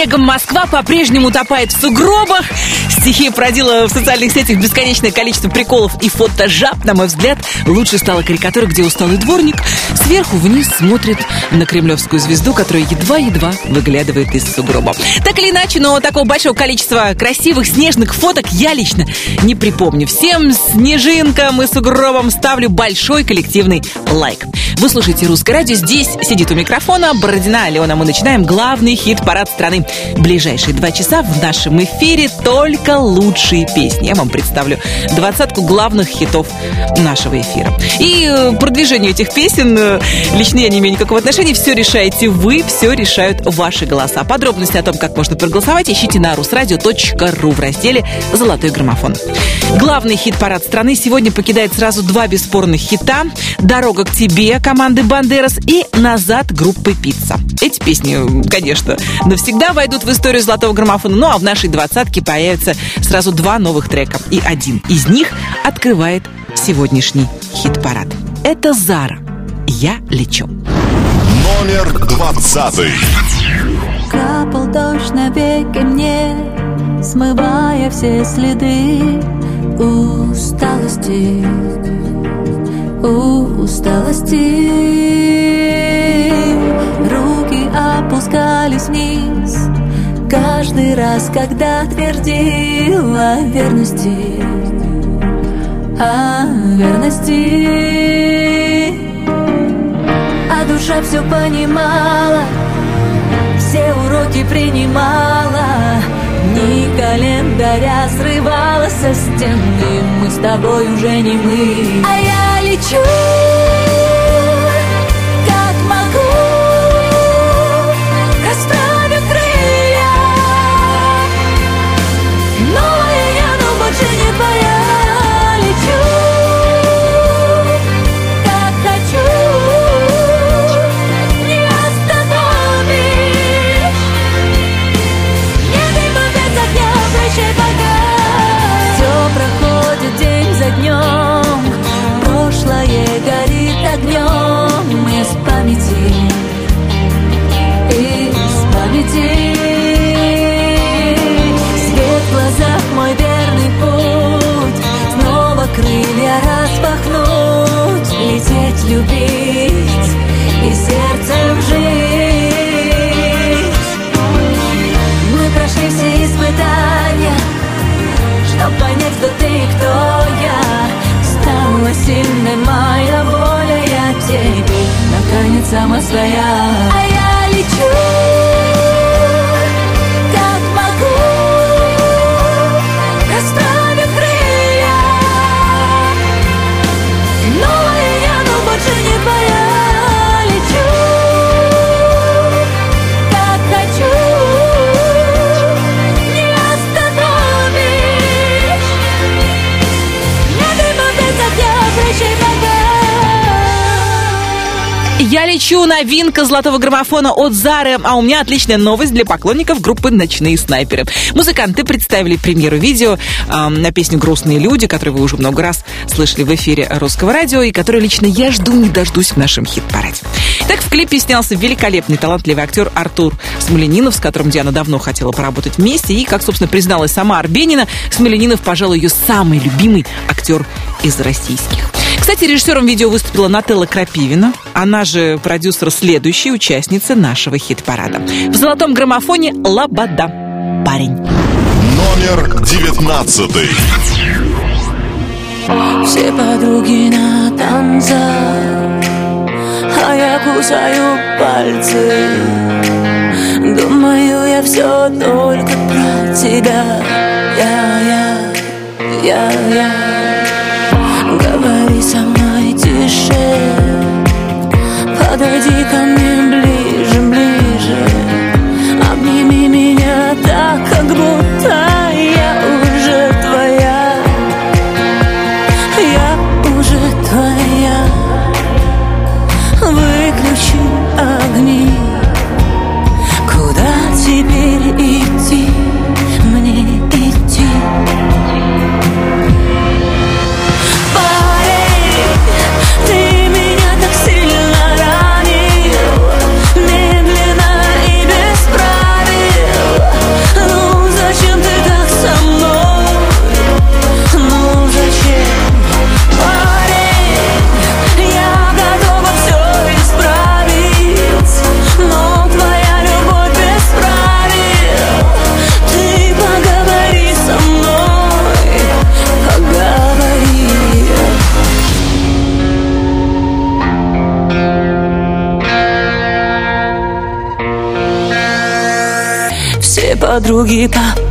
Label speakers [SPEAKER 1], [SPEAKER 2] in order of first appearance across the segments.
[SPEAKER 1] снегом Москва по-прежнему утопает в сугробах. Стихия породила в социальных сетях бесконечное количество приколов и фотожаб. На мой взгляд, лучше стала карикатура, где усталый дворник сверху вниз смотрит на кремлевскую звезду, которая едва-едва выглядывает из сугроба. Так или иначе, но такого большого количества красивых снежных фоток я лично не припомню. Всем снежинкам и сугробам ставлю большой коллективный лайк. Вы слушаете «Русское радио». Здесь сидит у микрофона Бородина Алена. Мы начинаем главный хит-парад страны. Ближайшие два часа в нашем эфире только лучшие песни. Я вам представлю двадцатку главных хитов нашего эфира. И э, продвижению этих песен э, лично я не имею никакого отношения. Все решаете вы, все решают ваши голоса. Подробности о том, как можно проголосовать, ищите на rusradio.ru в разделе «Золотой граммофон». Главный хит-парад страны сегодня покидает сразу два бесспорных хита «Дорога к тебе» команды «Бандерас» и «Назад» группы «Пицца». Эти песни, конечно, навсегда войдут в историю золотого граммофона, ну а в нашей двадцатке появятся сразу два новых трека. И один из них открывает сегодняшний хит-парад. Это «Зара». «Я лечу».
[SPEAKER 2] Номер двадцатый.
[SPEAKER 3] Капал дождь на веки мне, смывая все следы усталости, усталости. Руки опускались вниз, каждый раз, когда твердила верности, о верности. А душа все понимала, все уроки принимала. Дни календаря срывала со стены Мы с тобой уже не мы. А я лечу, Памяти Свет в глазах мой верный путь. Снова крылья распахнуть. Лететь, любить И сердцем жить. Мы прошли все испытания Чтоб понять, кто ты и кто я. Стала сильной моя воля Я теперь, наконец, сама своя Лечу,
[SPEAKER 1] новинка золотого граммофона от Зары. А у меня отличная новость для поклонников группы «Ночные снайперы». Музыканты представили премьеру видео э, на песню «Грустные люди», которую вы уже много раз слышали в эфире русского радио, и которую лично я жду не дождусь в нашем хит-параде. Так в клипе снялся великолепный, талантливый актер Артур Смоленинов, с которым Диана давно хотела поработать вместе. И, как, собственно, призналась сама Арбенина, Смоленинов, пожалуй, ее самый любимый актер из российских. Кстати, режиссером видео выступила Нателла Крапивина. Она же продюсер следующей участницы нашего хит-парада. В золотом граммофоне «Лобода». Парень.
[SPEAKER 2] Номер девятнадцатый.
[SPEAKER 3] Все подруги на танцах А я кусаю пальцы Думаю, я все только про тебя Я, я, я, я Со мной тише. Подойди ко мне ближе, ближе. Обними меня так, как будто я подруги по парам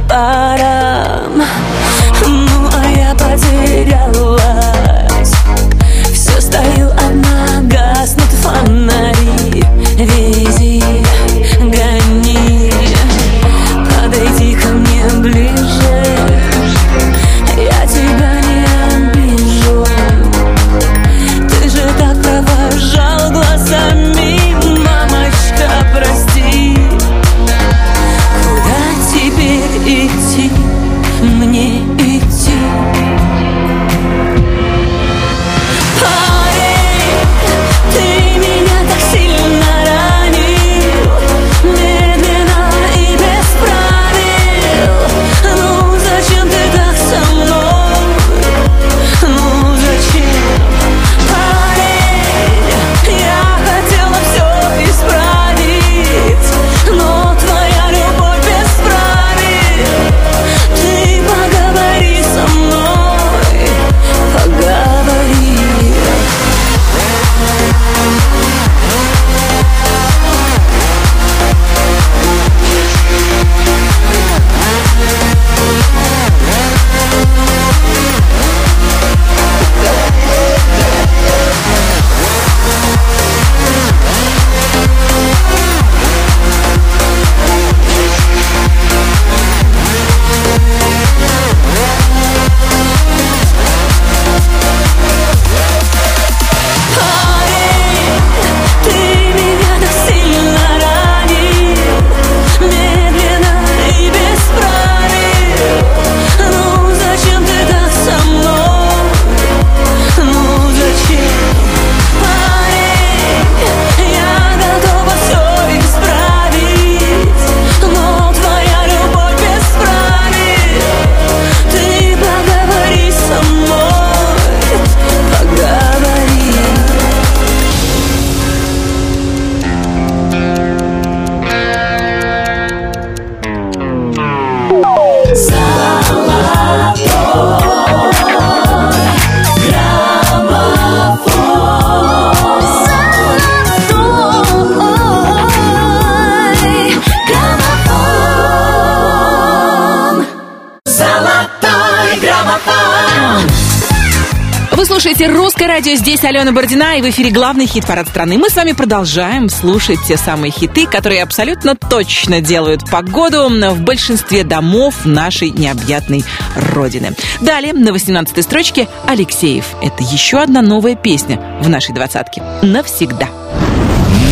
[SPEAKER 1] радио». Здесь Алена Бородина, и в эфире главный хит-парад страны. Мы с вами продолжаем слушать те самые хиты, которые абсолютно точно делают погоду в большинстве домов нашей необъятной Родины. Далее, на 18-й строчке Алексеев. Это еще одна новая песня в нашей двадцатке. Навсегда.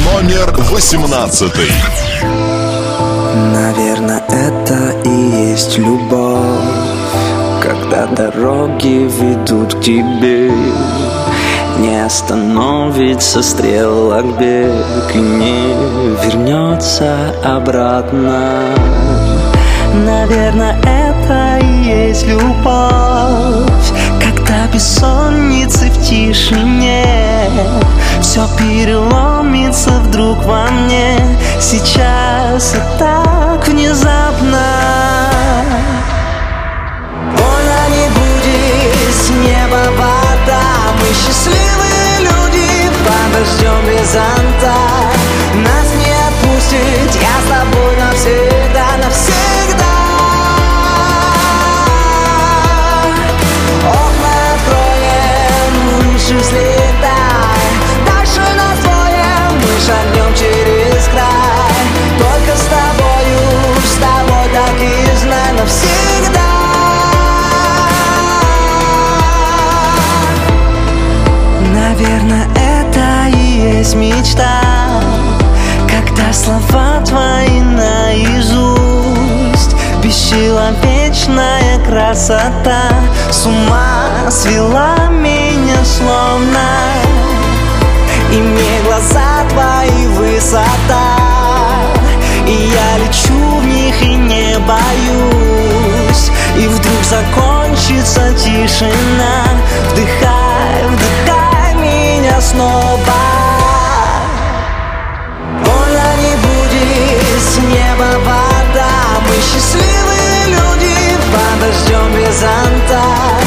[SPEAKER 2] Номер восемнадцатый.
[SPEAKER 4] Наверное, это и есть любовь Когда дороги ведут к тебе Не остановится стрелок бег И не вернется обратно. Наверное, это и есть любовь Когда бессонницы в тишине. Все переломится вдруг во мне Сейчас и так внезапно. Больно не будет с неба счастливые люди Подождем без зонта Нас не отпустит Я с тобой навсегда, навсегда. Окна откроем, выше есть мечта Когда слова твои наизусть. Бесчеловечная красота С ума свела меня словно. И мне глаза твои высота. И я лечу в них и не боюсь. И вдруг закончится тишина. Вдыхай, вдыхай меня снова с неба вода. Мы счастливые люди Подождем без зонта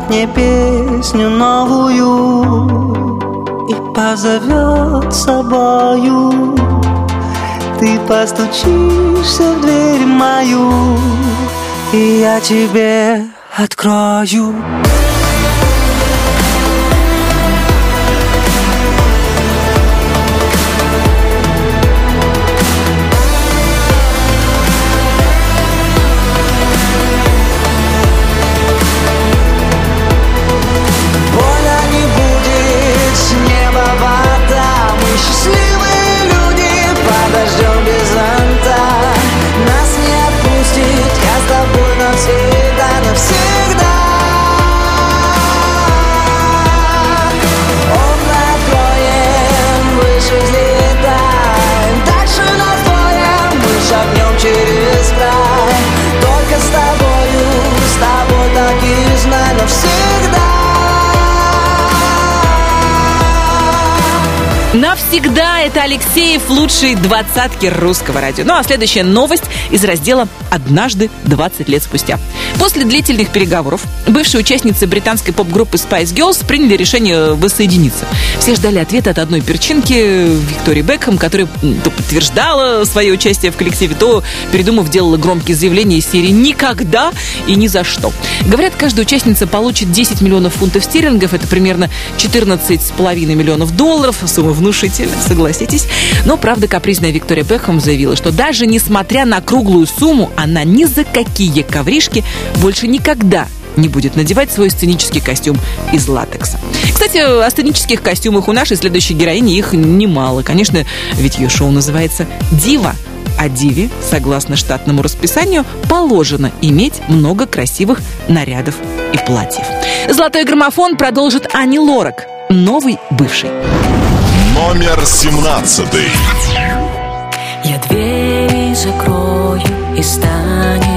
[SPEAKER 4] споет мне песню новую И позовет собою Ты постучишься в дверь мою И я тебе открою
[SPEAKER 1] Навсегда это Алексеев лучший двадцатки русского радио. Ну а следующая новость из раздела «Однажды 20 лет спустя». После длительных переговоров бывшие участницы британской поп-группы Spice Girls приняли решение воссоединиться. Все ждали ответа от одной перчинки Виктории Бекхэм, которая то подтверждала свое участие в коллективе, то, передумав, делала громкие заявления из серии «Никогда и ни за что». Говорят, каждая участница получит 10 миллионов фунтов стерлингов, это примерно 14,5 миллионов долларов, сумма внушительно, согласитесь. Но, правда, капризная Виктория Бекхэм заявила, что даже несмотря на круглую сумму, она ни за какие ковришки больше никогда не будет надевать свой сценический костюм из латекса. Кстати, о сценических костюмах у нашей следующей героини их немало. Конечно, ведь ее шоу называется «Дива», а Диве, согласно штатному расписанию, положено иметь много красивых нарядов и платьев. «Золотой граммофон» продолжит Ани Лорак, новый бывший.
[SPEAKER 2] Номер семнадцатый.
[SPEAKER 3] Я двери закрою и станет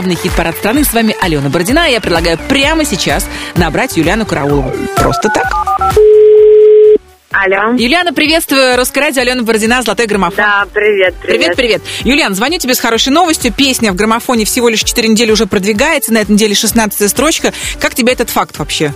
[SPEAKER 1] главный хит-парад страны. С вами Алена Бородина. Я предлагаю прямо сейчас набрать Юлиану Караулову. Просто так.
[SPEAKER 5] Алло.
[SPEAKER 1] Юлиана, приветствую. Русское радио, Алена Бородина, «Золотой граммофон».
[SPEAKER 5] Да, привет,
[SPEAKER 1] Привет,
[SPEAKER 5] привет.
[SPEAKER 1] привет. Юлиан, звоню тебе с хорошей новостью. Песня в граммофоне всего лишь 4 недели уже продвигается. На этой неделе 16 строчка. Как тебе этот факт вообще?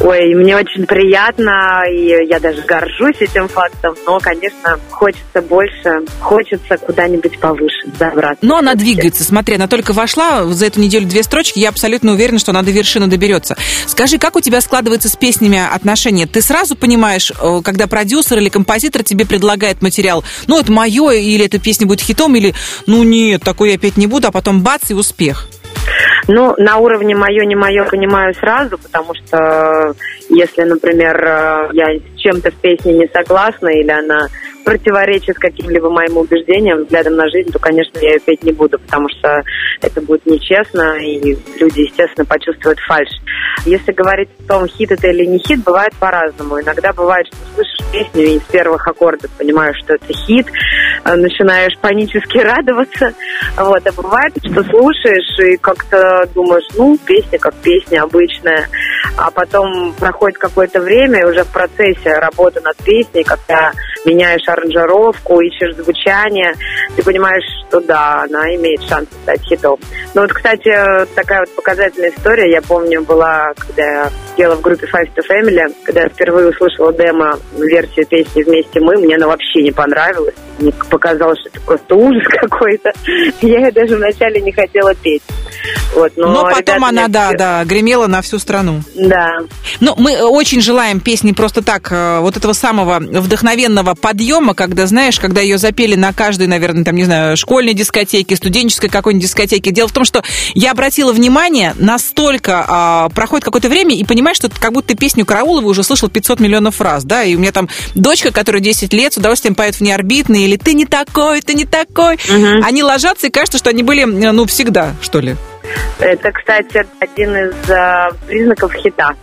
[SPEAKER 5] Ой, мне очень приятно, и я даже горжусь этим фактом, но, конечно, хочется больше, хочется куда-нибудь повыше забраться.
[SPEAKER 1] Но она двигается. Смотри, она только вошла за эту неделю две строчки. Я абсолютно уверена, что она до вершины доберется. Скажи, как у тебя складывается с песнями отношения? Ты сразу понимаешь, э, когда продюсер или композитор тебе предлагает материал, ну, это мое, или эта песня будет хитом, или, ну, нет, такой я петь не буду, а потом бац, и успех.
[SPEAKER 5] Ну, на уровне мое, не мое понимаю сразу, потому что если, например, э, я с чем-то в песне не согласна, или она противоречит каким-либо моим убеждениям, взглядам на жизнь, то, конечно, я ее петь не буду, потому что это будет нечестно, и люди, естественно, почувствуют фальш. Если говорить о том, хит это или не хит, бывает по-разному. Иногда бывает, что слышишь песню и с первых аккордов понимаешь, что это хит, э, начинаешь панически радоваться. Вот. А бывает, что слушаешь и как-то думаешь, ну, песня как песня обычная. А потом проходит какое-то время, и уже в процессе работы над песней, когда меняешь аранжировку, ищешь звучание, ты понимаешь, что да, она имеет шанс стать хитом. Ну вот, кстати, такая вот показательная история, я помню, была, когда я пела в группе Five to Family, когда я впервые услышала демо версию песни «Вместе мы», мне она вообще не понравилась. Мне показалось, что это просто ужас какой-то. Я ее даже вначале не хотела петь. Вот, но,
[SPEAKER 1] Но потом она,
[SPEAKER 5] мне
[SPEAKER 1] да, да, гремела на всю страну.
[SPEAKER 5] Да,
[SPEAKER 1] Ну, мы очень желаем песни просто так, э, вот этого самого вдохновенного подъема, когда, знаешь, когда ее запели на каждой, наверное, там, не знаю, школьной дискотеке, студенческой какой-нибудь дискотеке. Дело в том, что я обратила внимание, настолько а, проходит какое-то время, и понимаешь, что как будто песню Караулова уже слышал 500 миллионов раз, да, и у меня там дочка, которая 10 лет, с удовольствием поет в неорбитные, или «Ты не такой, ты не такой». Они ложатся, и кажется, что они были, ну, всегда, что ли.
[SPEAKER 5] Это, кстати, один из э, признаков хита.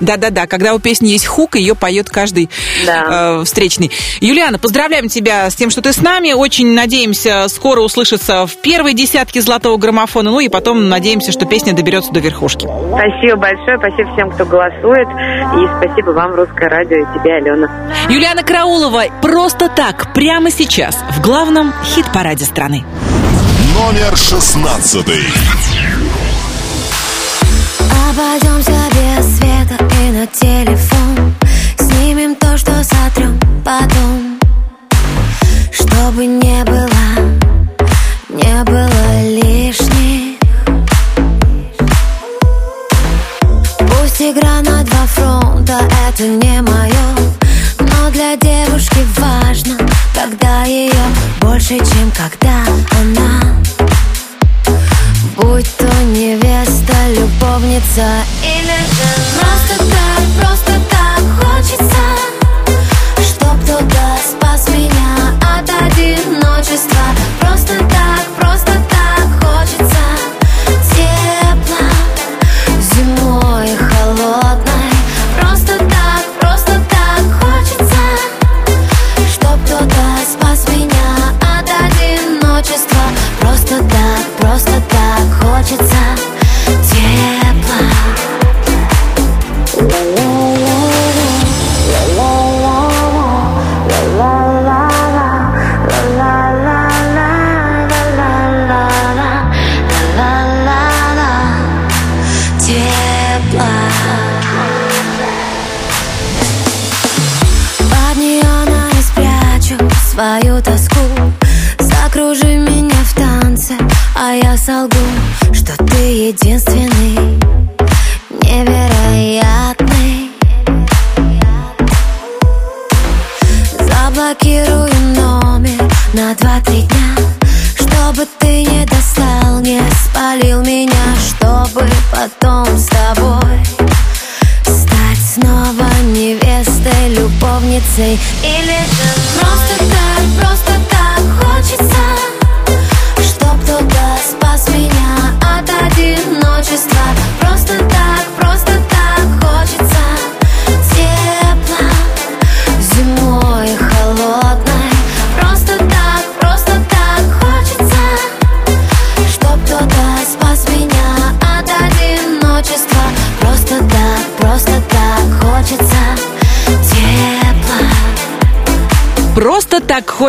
[SPEAKER 1] Да-да-да, когда у песни есть хук, ее поет каждый
[SPEAKER 5] Да.
[SPEAKER 1] э, встречный. Юлиана, поздравляем тебя с тем, что ты с нами. Очень надеемся скоро услышаться в первой десятке золотого граммофона. Ну и потом надеемся, что песня доберется до верхушки.
[SPEAKER 5] Спасибо большое, спасибо всем, кто голосует, и спасибо вам, Русское радио, и тебе, Алена.
[SPEAKER 1] Юлиана Караулова просто так, прямо сейчас, в главном хит-параде страны.
[SPEAKER 2] Номер шестнадцатый.
[SPEAKER 6] Обойдемся без света и на телефон. Снимем то, что сотрем потом. Чтобы не было, не было лишних. Пусть игра на два фронта, это не мое Но для девушки важно, когда ее больше, чем когда она Будь то невеста, любовница или же Просто так, просто так хочется Чтоб кто-то спас меня от одиночества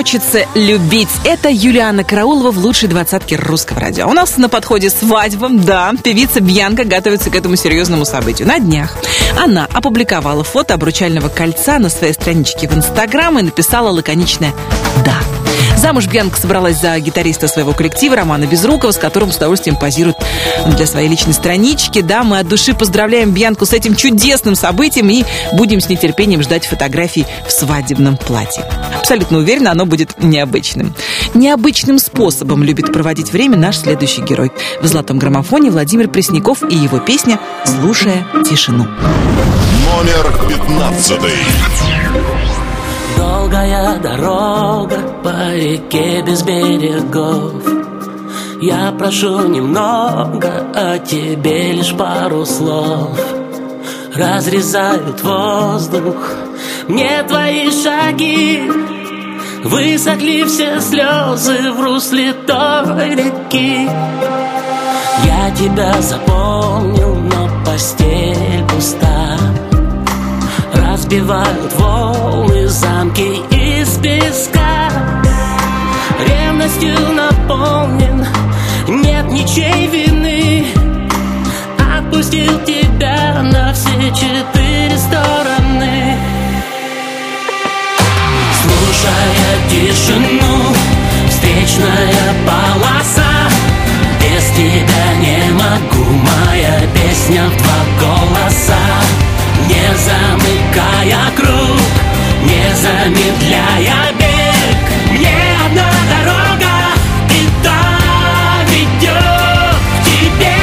[SPEAKER 6] хочется
[SPEAKER 1] любить. Это Юлиана Караулова в лучшей двадцатке русского радио. У нас на подходе свадьба. Да, певица Бьянка готовится к этому серьезному событию. На днях она опубликовала фото обручального кольца на своей страничке в Инстаграм и написала лаконичное. Замуж Бьянка собралась за гитариста своего коллектива Романа Безрукова, с которым с удовольствием позирует для своей личной странички. Да, мы от души поздравляем Бьянку с этим чудесным событием и будем с нетерпением ждать фотографий в свадебном платье. Абсолютно уверена, оно будет необычным. Необычным способом любит проводить время наш следующий герой. В «Золотом граммофоне» Владимир Пресняков и его песня «Слушая тишину».
[SPEAKER 2] Номер пятнадцатый.
[SPEAKER 7] Долгая дорога по реке без берегов. Я прошу немного, а тебе лишь пару слов. Разрезают воздух мне твои шаги. Высохли все слезы в русле той реки. Я тебя запомнил, но постель пуста. Разбивают волны замки из песка. Ревностью наполнен, нет ничей вины. Отпустил тебя на все четыре стороны. Слушая тишину, встречная полоса. Без тебя не могу, моя песня в два голоса. Не замыкая круг, не замедляя бег Мне одна дорога, и та ведет к тебе.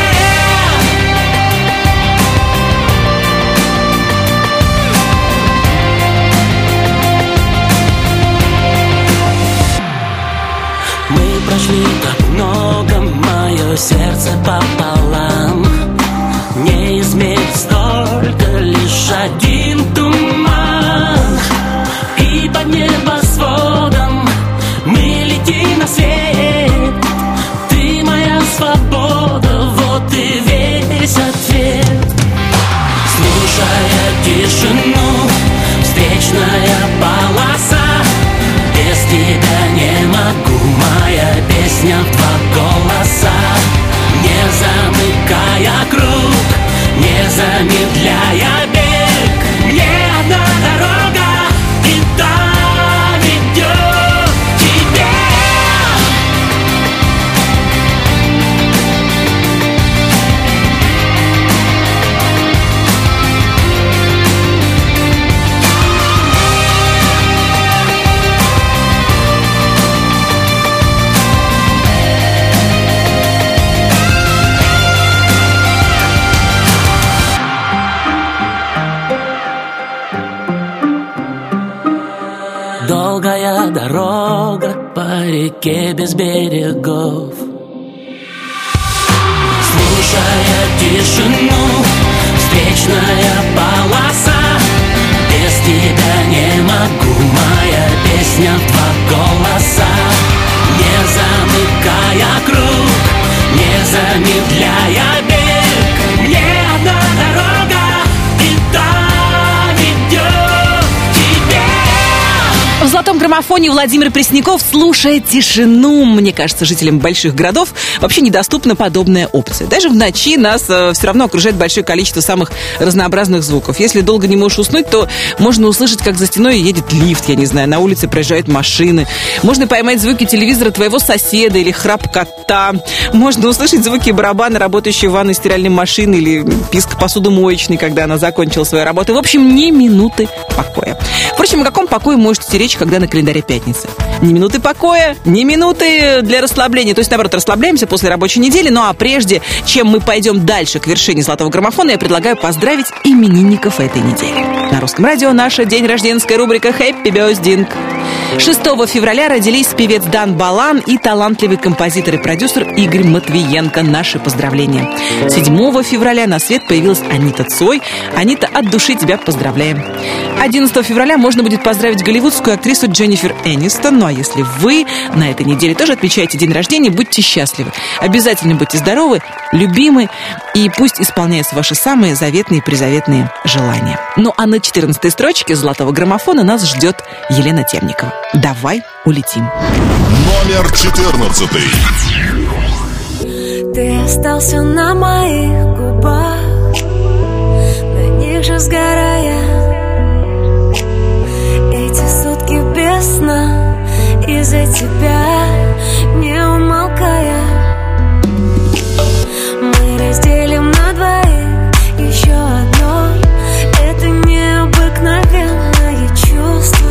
[SPEAKER 7] Мы прошли так много, мое сердце пополам встречная полоса. Без тебя не могу, моя песня в два голоса. Не замыкая круг, не замедляя реке без берегов. Слушая тишину, встречная полоса. Без тебя не могу, моя песня в два голоса. Не замыкая круг, не замедляя
[SPEAKER 1] «Золотом граммофоне» Владимир Пресняков слушая тишину. Мне кажется, жителям больших городов вообще недоступна подобная опция. Даже в ночи нас э, все равно окружает большое количество самых разнообразных звуков. Если долго не можешь уснуть, то можно услышать, как за стеной едет лифт, я не знаю, на улице проезжают машины. Можно поймать звуки телевизора твоего соседа или храп кота. Можно услышать звуки барабана, работающей в ванной стиральной машины или писк посудомоечной, когда она закончила свою работу. В общем, ни минуты покоя. Впрочем, о каком покое может идти речь, когда на календаре пятница? Ни минуты покоя, ни минуты для расслабления. То есть, наоборот, расслабляемся после рабочей недели. Ну а прежде, чем мы пойдем дальше к вершине золотого граммофона, я предлагаю поздравить именинников этой недели. На русском радио наша день рожденская рубрика «Хэппи Бёздинг». 6 февраля родились певец Дан Балан и талантливый композитор и продюсер Игорь Матвиенко. Наши поздравления. 7 февраля на свет появилась Анита Цой. Анита, от души тебя поздравляем. 11 февраля можно будет поздравить голливудскую актрису Дженнифер Энистон. Ну а если вы на этой неделе тоже отмечаете день рождения, будьте счастливы. Обязательно будьте здоровы, любимы и пусть исполняются ваши самые заветные и призаветные желания. Ну а на 14 строчке золотого граммофона нас ждет Елена Темникова. «Давай улетим».
[SPEAKER 2] Номер четырнадцатый.
[SPEAKER 6] Ты остался на моих губах На них же сгорая сна Из-за тебя не умолкая. Мы разделим на двоих Еще одно. Это необыкновенное чувство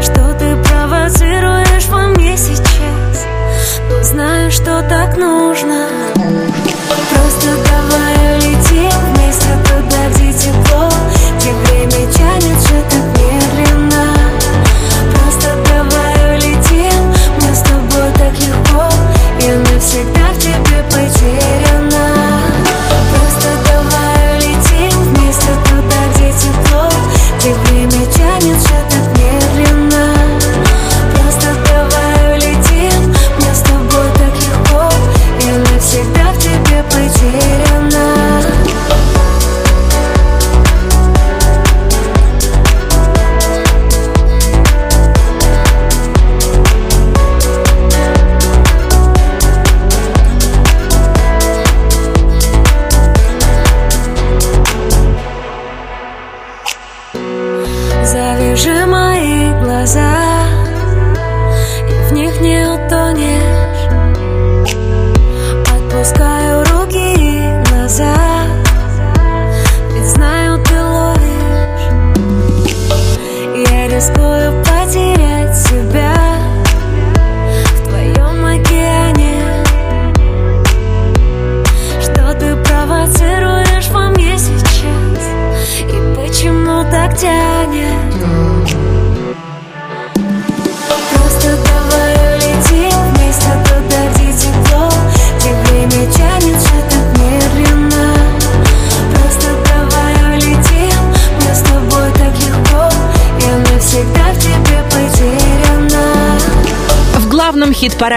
[SPEAKER 6] Что ты провоцируешь во мне сейчас. Но знаю, что так нужно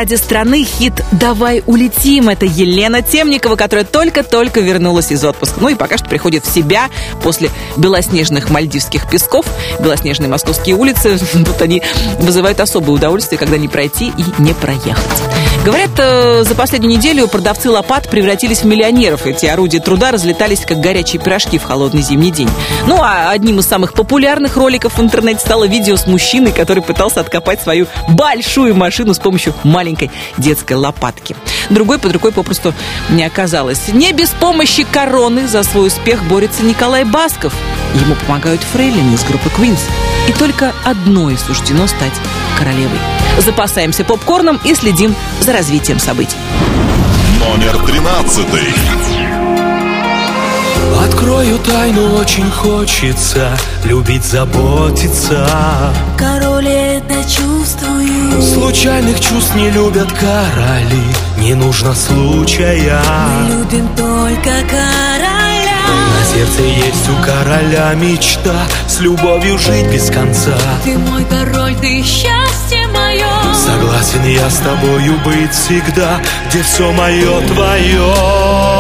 [SPEAKER 1] хит-параде страны хит «Давай улетим» — это Елена Темникова, которая только-только вернулась из отпуска. Ну и пока что приходит в себя после белоснежных мальдивских песков, белоснежные московские улицы. Тут они вызывают особое удовольствие, когда не пройти и не проехать. Говорят, э, за последнюю неделю продавцы лопат превратились в миллионеров. Эти орудия труда разлетались, как горячие пирожки в холодный зимний день. Ну, а одним из самых популярных роликов в интернете стало видео с мужчиной, который пытался откопать свою большую машину с помощью маленькой детской лопатки. Другой под рукой попросту не оказалось. Не без помощи короны за свой успех борется Николай Басков. Ему помогают фрейлины из группы Queens. И только одной суждено стать королевой. Запасаемся попкорном и следим за развитием событий.
[SPEAKER 2] Номер тринадцатый.
[SPEAKER 3] Открою тайну, очень хочется Любить, заботиться.
[SPEAKER 6] Король это чувствую.
[SPEAKER 3] Случайных чувств не любят короли Не нужно случая.
[SPEAKER 6] Любим только короля.
[SPEAKER 3] На сердце есть у короля мечта С любовью жить без конца.
[SPEAKER 6] Ты мой король, ты счастье мое
[SPEAKER 3] Согласен я с тобою быть всегда Где все мое твое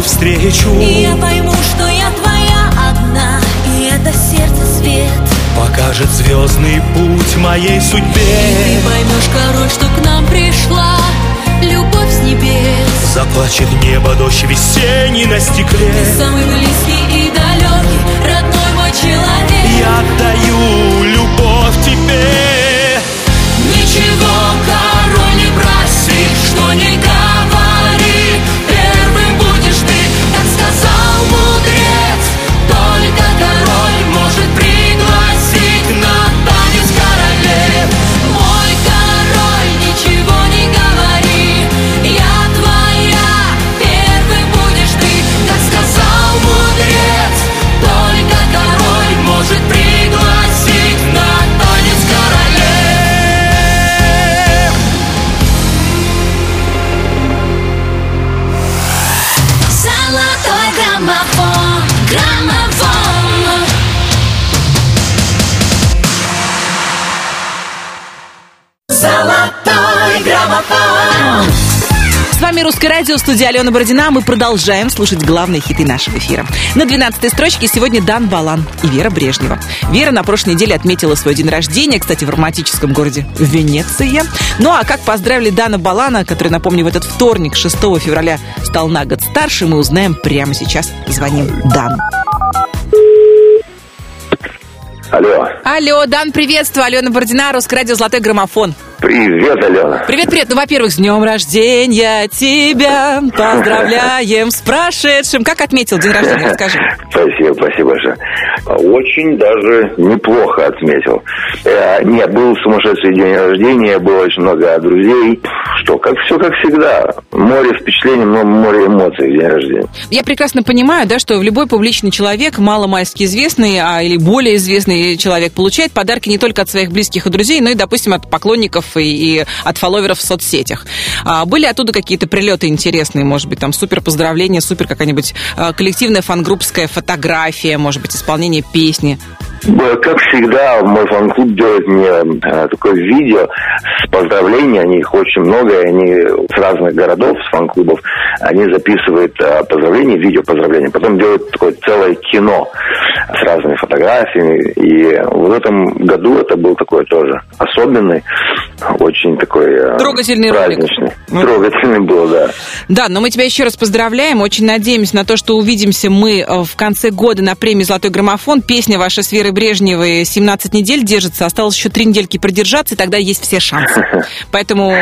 [SPEAKER 3] любовью встречу.
[SPEAKER 6] И я пойму, что я твоя одна И это сердце свет.
[SPEAKER 3] Покажет звездный путь моей
[SPEAKER 6] И ты
[SPEAKER 3] судьбе
[SPEAKER 6] поймешь, король, что к нам пришла Любовь с небес.
[SPEAKER 3] Заплачет небо дождь весенний на стекле.
[SPEAKER 6] Ты самый близкий и далекий Родной мой человек.
[SPEAKER 3] Я отдаю
[SPEAKER 1] С вами Русское радио, студия Алена Бородина. Мы продолжаем слушать главные хиты нашего эфира. На 12-й строчке сегодня Дан Балан и Вера Брежнева. Вера на прошлой неделе отметила свой день рождения, кстати, в романтическом городе Венеция. Ну а как поздравили Дана Балана, который, напомню, в этот вторник, 6 февраля, стал на год старше, мы узнаем прямо сейчас. Звоним Дану.
[SPEAKER 8] Алло.
[SPEAKER 1] Алло, Дан, приветствую. Алена Бородина, Русское радио, Золотой граммофон.
[SPEAKER 8] Привет, Алена.
[SPEAKER 1] Привет, привет. Ну, во-первых, с днем рождения тебя поздравляем с прошедшим. Как отметил день рождения? Расскажи.
[SPEAKER 8] Спасибо, спасибо большое. Очень даже неплохо отметил. Э, нет, был сумасшедший день рождения, было очень много друзей. Что, как все как всегда. Море впечатлений, но море эмоций в день рождения.
[SPEAKER 1] Я прекрасно понимаю, да, что любой публичный человек, маломальски известный, а или более известный человек, получает подарки не только от своих близких и друзей, но и, допустим, от поклонников и, и от фолловеров в соцсетях. А, были оттуда какие-то прилеты интересные, может быть, там супер поздравления, супер какая-нибудь а, коллективная фан-группская фотография, может быть, исполнение песни.
[SPEAKER 8] Как всегда, мой фан-клуб делает мне э, такое видео с поздравлениями, они их очень много, и они с разных городов, с фан-клубов, они записывают э, поздравления, видео поздравления, потом делают такое целое кино с разными фотографиями, и в этом году это был такой тоже особенный, очень такой э,
[SPEAKER 1] Трогательный ролик.
[SPEAKER 8] праздничный.
[SPEAKER 1] Ну.
[SPEAKER 8] Трогательный был, да.
[SPEAKER 1] Да, но мы тебя еще раз поздравляем. Очень надеемся на то, что увидимся мы в конце года на премии «Золотой граммофон». Песня ваша с Верой Брежневой 17 недель держится. Осталось еще три недельки продержаться, и тогда есть все шансы. Поэтому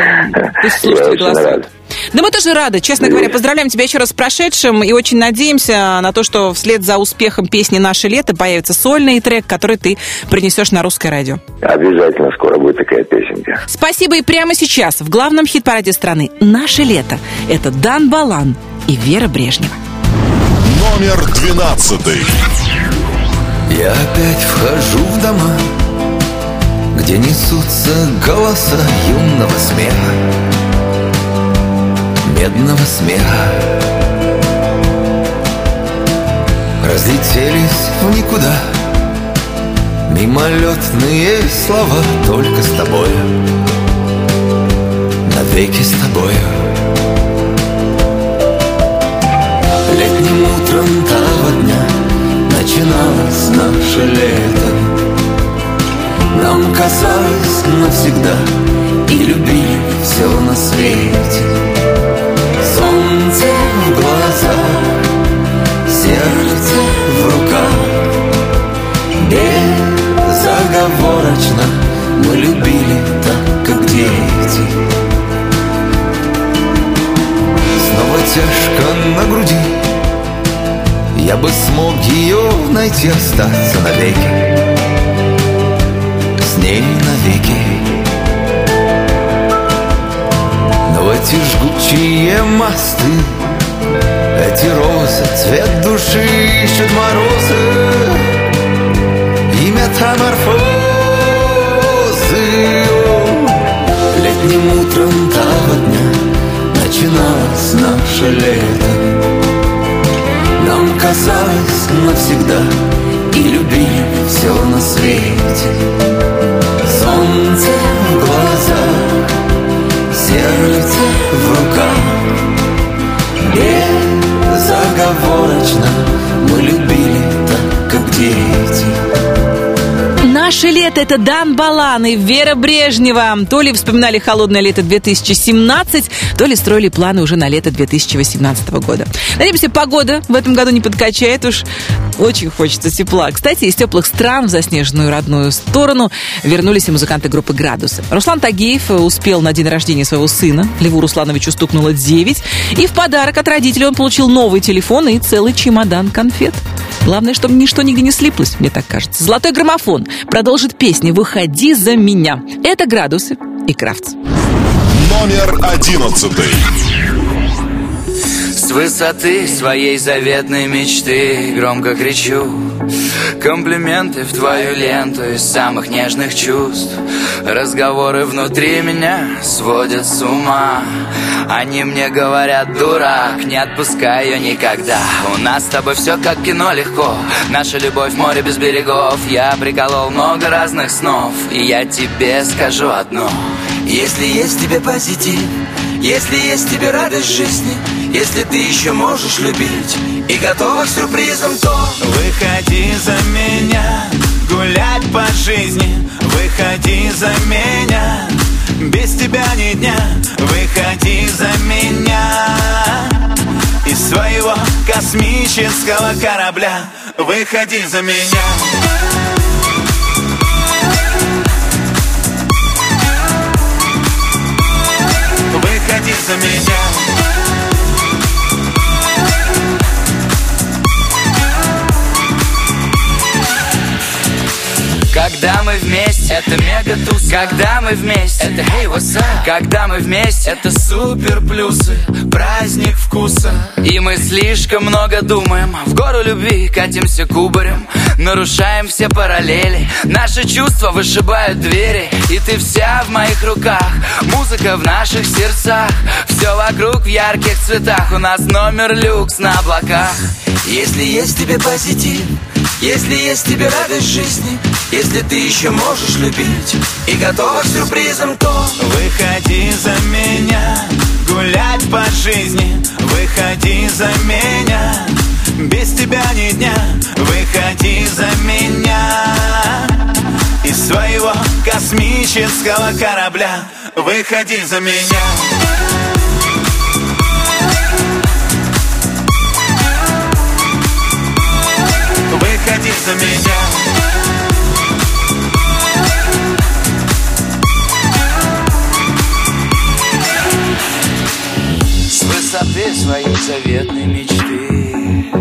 [SPEAKER 1] пусть слушатели голосуют. Да мы тоже рады, честно говоря. Поздравляем тебя еще раз с прошедшим и очень надеемся на то, что вслед за успехом песни «Наше лето» появится сольный трек, который ты принесешь на русское радио.
[SPEAKER 8] Обязательно скоро будет такая песенка.
[SPEAKER 1] Спасибо и прямо сейчас в главном хит-параде страны «Наше лето» это Дан Балан и Вера Брежнева.
[SPEAKER 2] Номер двенадцатый.
[SPEAKER 9] Я опять вхожу в дома, где несутся голоса юного смеха, медного смеха. Разлетелись в никуда мимолетные слова только с тобою, навеки с тобою. Летним утром начиналось наше лето. Нам казалось навсегда и любили все на свете найти, остаться навеки. С ней навеки. Но эти жгучие мосты Эти розы, цвет души ищут морозы. И метаморфозы. Летним утром того дня Начиналось наше лето нам казалось навсегда И любили все на свете Солнце в глазах Сердце в руках Безоговорочно Мы любили так, как дети
[SPEAKER 1] Наше лето – это Дан Балан и Вера Брежнева. То ли вспоминали холодное лето 2017, то ли строили планы уже на лето 2018 года. Надеемся, погода в этом году не подкачает уж. Очень хочется тепла. Кстати, из теплых стран в заснеженную родную сторону вернулись и музыканты группы «Градусы». Руслан Тагиев успел на день рождения своего сына. Льву Руслановичу стукнуло 9. И в подарок от родителей он получил новый телефон и целый чемодан конфет. Главное, чтобы ничто нигде не слиплось, мне так кажется. «Золотой граммофон» продолжит песню «Выходи за меня». Это «Градусы» и «Крафтс».
[SPEAKER 2] Номер одиннадцатый.
[SPEAKER 10] С высоты своей заветной мечты. Громко кричу. Комплименты в твою ленту Из самых нежных чувств. Разговоры внутри меня Сводят с ума. Они мне говорят, дурак Не отпускай ее никогда. У нас с тобой все как кино легко. Наша любовь море без берегов. Я приколол много разных снов. И я тебе скажу одно. Если есть тебе позитив Если есть тебе радость жизни Если ты еще можешь любить И готова к сюрпризам, то
[SPEAKER 11] Выходи за меня Гулять по жизни. Выходи за меня Без тебя ни дня. Выходи за меня Из своего космического корабля. Выходи за меня. Выходи за меня
[SPEAKER 10] Когда мы вместе, это мега туз. Когда мы вместе, это hey, what's up? Когда мы вместе, это супер плюсы Праздник вкуса. И мы слишком много думаем В гору любви катимся кубарем Нарушаем все параллели. Наши чувства вышибают двери И ты вся в моих руках. Музыка в наших сердцах Все вокруг в ярких цветах. У нас номер люкс на облаках. Если есть тебе позитив если есть тебе радость жизни Если ты еще можешь любить И готова к сюрпризам, то
[SPEAKER 11] Выходи за меня Гулять по жизни. Выходи за меня Без тебя ни дня. Выходи за меня. Из своего космического корабля. Выходи за меня. Выходи за меня
[SPEAKER 10] высоты своей заветной мечты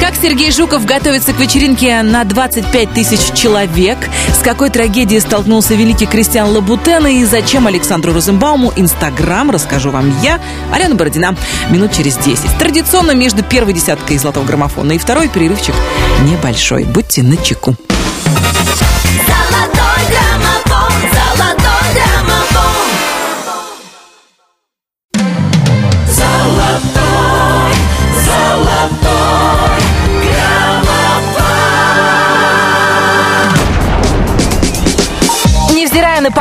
[SPEAKER 1] Как Сергей Жуков готовится к вечеринке на 25 тысяч человек, с какой трагедией столкнулся великий Кристиан Лабутен и зачем Александру Розенбауму Инстаграм, расскажу вам я, Алена Бородина, минут через 10. Традиционно между первой десяткой золотого граммофона и второй перерывчик небольшой. Будьте начеку.
[SPEAKER 6] Золотой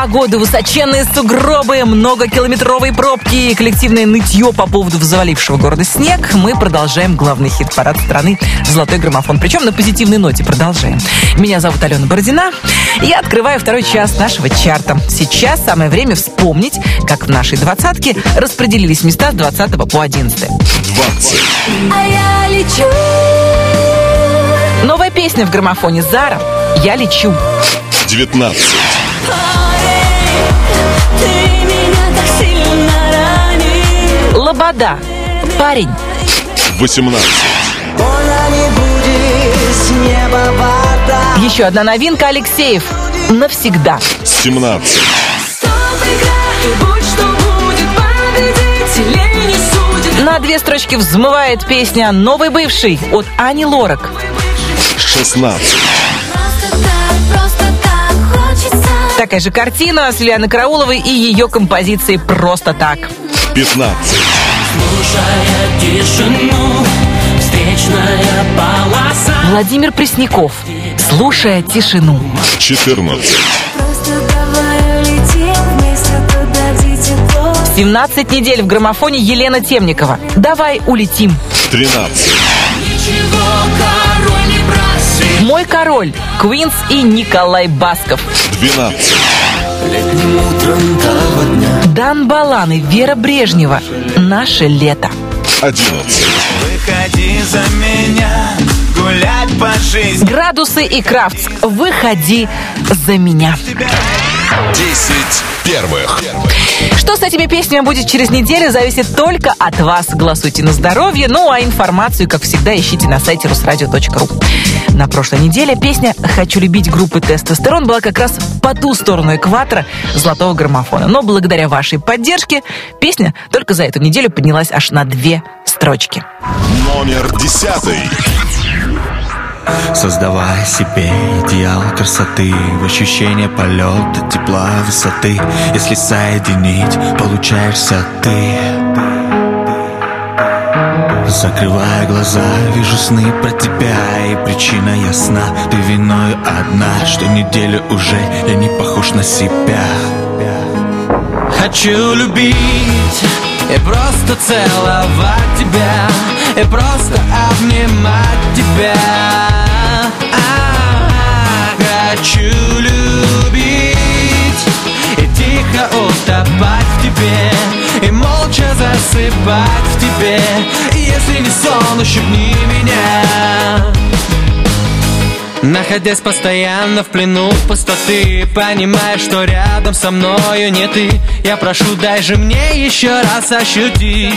[SPEAKER 1] погоду, высоченные сугробы, многокилометровые пробки и коллективное нытье по поводу завалившего города снег, мы продолжаем главный хит-парад страны «Золотой граммофон». Причем на позитивной ноте продолжаем. Меня зовут Алена Бородина. Я открываю второй час нашего чарта. Сейчас самое время вспомнить, как в нашей двадцатке распределились места с 20 по 11.
[SPEAKER 2] 20.
[SPEAKER 6] А я лечу.
[SPEAKER 1] Новая песня в граммофоне «Зара» «Я лечу».
[SPEAKER 2] 19.
[SPEAKER 1] «Лобода». «Парень».
[SPEAKER 2] 18.
[SPEAKER 4] Больно не будет с неба вода
[SPEAKER 1] Еще одна новинка Алексеев. «Навсегда».
[SPEAKER 2] 17.
[SPEAKER 6] Стоп, игра, и будь что будет, победителей не судит.
[SPEAKER 1] На две строчки взмывает песня «Новый бывший» от Ани Лорак.
[SPEAKER 2] 16.
[SPEAKER 1] Такая же картина с Лианой Карауловой и ее композицией «Просто так».
[SPEAKER 2] 15.
[SPEAKER 7] тишину Встречная полоса
[SPEAKER 1] Владимир Пресняков. «Слушая тишину».
[SPEAKER 2] 14.
[SPEAKER 6] Просто давай улетим вместе туда, где тепло.
[SPEAKER 1] 17 недель в граммофоне Елена Темникова. «Давай улетим».
[SPEAKER 2] 13.
[SPEAKER 7] Ничего, король не проси
[SPEAKER 1] «Мой король» Квинс и Николай Басков.
[SPEAKER 2] 12.
[SPEAKER 10] Летним утром того дня
[SPEAKER 1] Дан Балан и Вера Брежнева. «Наше лето».
[SPEAKER 2] 11.
[SPEAKER 11] Выходи за меня Гулять по жизни
[SPEAKER 1] Градусы и Крафтс. «Выходи за меня».
[SPEAKER 2] 10 первых.
[SPEAKER 1] Что с этими песнями будет через неделю, зависит только от вас. Голосуйте на здоровье. Ну, а информацию, как всегда, ищите на сайте русрадио.ру. На прошлой неделе песня «Хочу любить» группы «Тестостерон» была как раз по ту сторону экватора золотого граммофона. Но благодаря вашей поддержке песня только за эту неделю поднялась аж на две строчки.
[SPEAKER 2] Номер 10.
[SPEAKER 11] Создавая себе идеал красоты В ощущение полета, тепла, высоты. Если соединить, получаешься ты.
[SPEAKER 12] Закрывая глаза, вижу сны про тебя И причина ясна, ты виною одна Что неделю уже я не похож на себя. Хочу любить и просто целовать тебя И просто обнимать тебя утопать в тебе И молча засыпать в тебе И если не сон, ущипни меня. Находясь постоянно в плену пустоты Понимая, что рядом со мною не ты Я прошу, дай же мне еще раз ощутить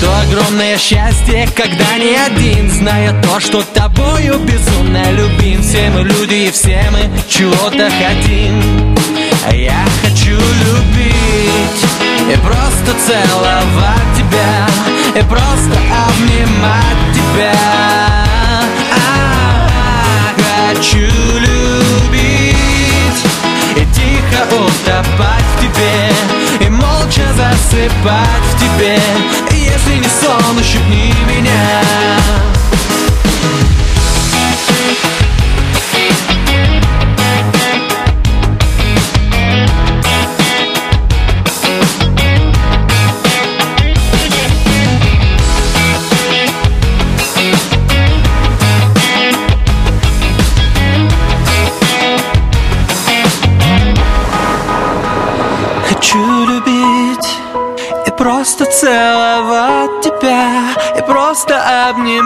[SPEAKER 12] то огромное счастье, когда не один Зная то, что тобою безумно любим. Все мы люди и все мы чего-то хотим я хочу любить И просто целовать тебя И просто обнимать тебя. А, Хочу любить И тихо утопать в тебе И молча засыпать в тебе Если не сон, ущипни меня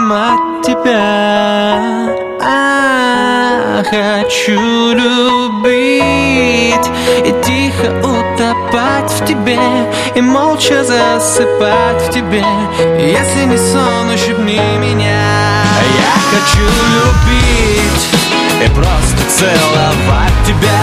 [SPEAKER 12] просто обнимать тебя. А, Хочу любить и тихо утопать в тебе И молча засыпать в тебе Если не сон, ущипни меня. Я хочу любить и просто целовать тебя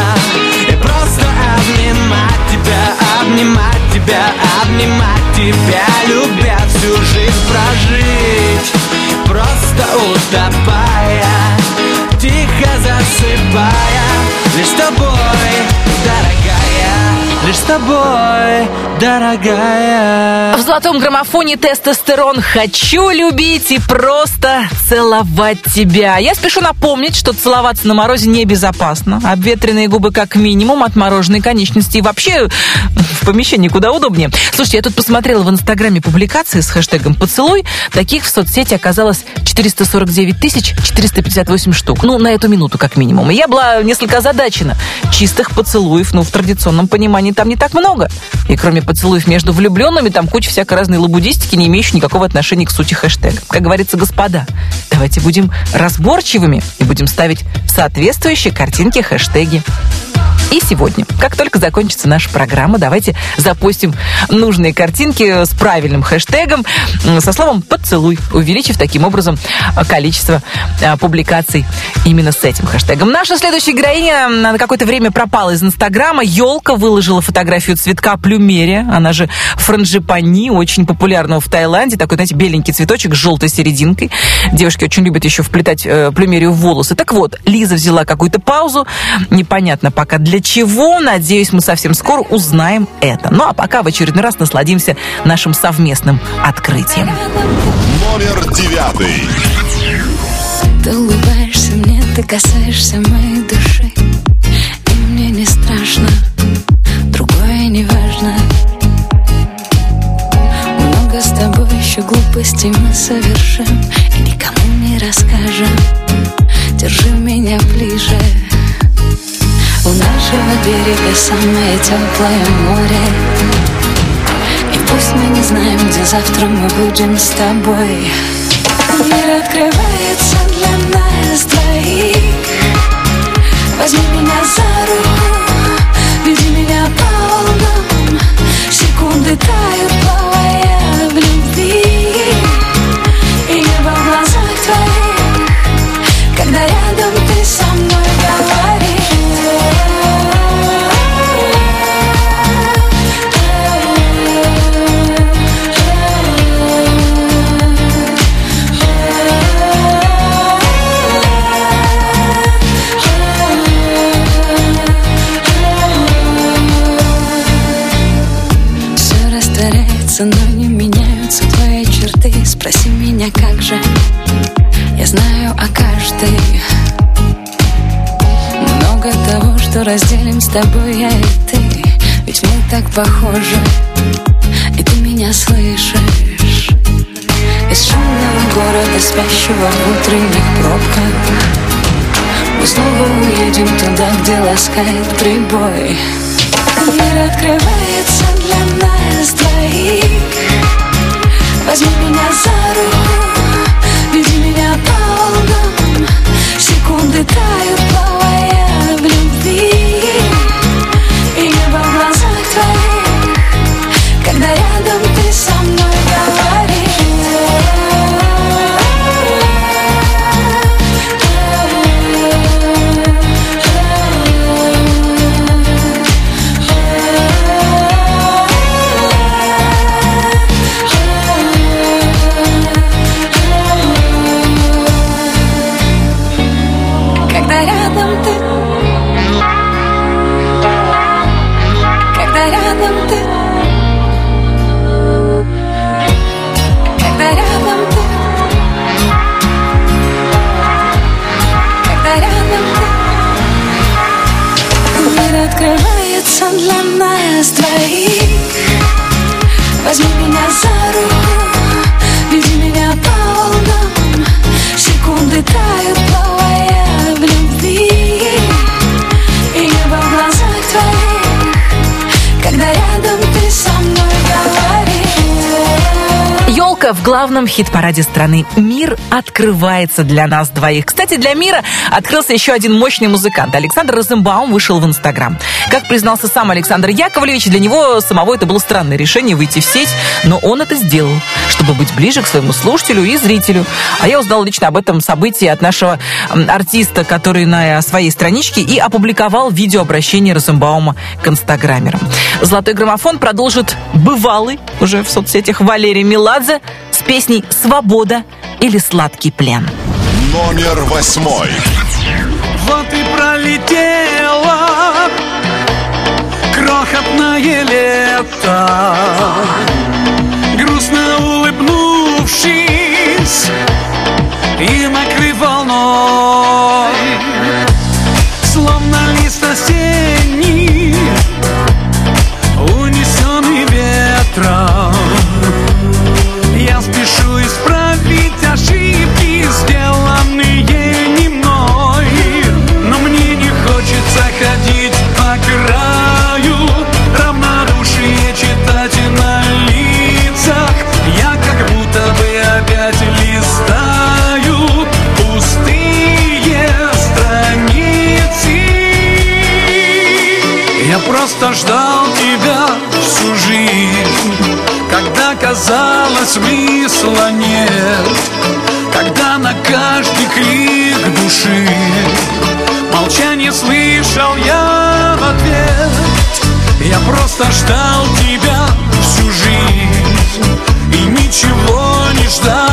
[SPEAKER 12] И просто обнимать тебя, обнимать тебя, обнимать тебя Любя всю жизнь прожить Просто утопая, тихо засыпая Лишь тобой, лишь с тобой, дорогая
[SPEAKER 1] В золотом граммофоне тестостерон «Хочу любить и просто целовать тебя». Я спешу напомнить, что целоваться на морозе небезопасно. Обветренные губы как минимум, отмороженные конечности и вообще в помещении куда удобнее. Слушайте, я тут посмотрела в инстаграме публикации с хэштегом «Поцелуй». Таких в соцсети оказалось 449 тысяч 458 штук. Ну, на эту минуту как минимум. И я была несколько озадачена. Чистых поцелуев, ну, в традиционном понимании там не так много. И кроме поцелуев между влюбленными, там куча всякой разной лабудистики, не имеющей никакого отношения к сути хэштега. Как говорится, господа, давайте будем разборчивыми и будем ставить соответствующие картинки хэштеги. И сегодня, как только закончится наша программа, давайте запустим нужные картинки с правильным хэштегом со словом «поцелуй», увеличив таким образом а, количество а, публикаций именно с этим хэштегом. Наша следующая героиня на какое-то время пропала из Инстаграма. Елка выложила фотографию цветка плюмерия, она же франжипани, очень популярного в Таиланде. Такой, знаете, беленький цветочек с желтой серединкой. Девушки очень любят еще вплетать э, плюмерию в волосы. Так вот, Лиза взяла какую-то паузу. Непонятно пока для чего. Надеюсь, мы совсем скоро узнаем это. Ну а пока в очередной раз насладимся нашим совместным открытием.
[SPEAKER 2] Номер девятый.
[SPEAKER 3] Ты улыбаешься мне, ты касаешься моей души И мне не страшно, другое не важно Много с тобой еще глупостей мы совершим И никому не расскажем Держи меня ближе У нашего берега самое теплое море. И пусть мы не знаем, где завтра мы будем с тобой. Мир открывается для нас двоих. Возьми меня за руку, веди меня по волнам. Секунды тают, ты. Много того, что разделим с тобой я и ты. Ведь мы так похожи И ты меня слышишь. Из шумного города, спящего в утренних пробках Мы снова уедем туда, где ласкает прибой. Мир открывается.
[SPEAKER 1] Главном хит-параде страны. Мир открывается для нас двоих. Кстати, для мира открылся еще один мощный музыкант. Александр Розенбаум вышел в Инстаграм. Как признался сам Александр Яковлевич, для него самого это было странное решение выйти в сеть, но он это сделал, чтобы быть ближе к своему слушателю и зрителю. А я узнал лично об этом событии от нашего артиста, который на своей страничке и опубликовал видеообращение Розенбаума к инстаграмерам. Золотой граммофон продолжит бывалый уже в соцсетях Валерий Меладзе песней «Свобода» или «Сладкий плен».
[SPEAKER 2] Номер восьмой.
[SPEAKER 13] Вот и пролетело крохотное лето, грустно улыбнувшись и накрыв волной, словно лист осенний, унесенный ветром. Просто ждал тебя всю жизнь. Когда казалось смысла нет. Когда на каждый крик души Молчание слышал я в ответ. Я просто ждал тебя всю жизнь И ничего не ждал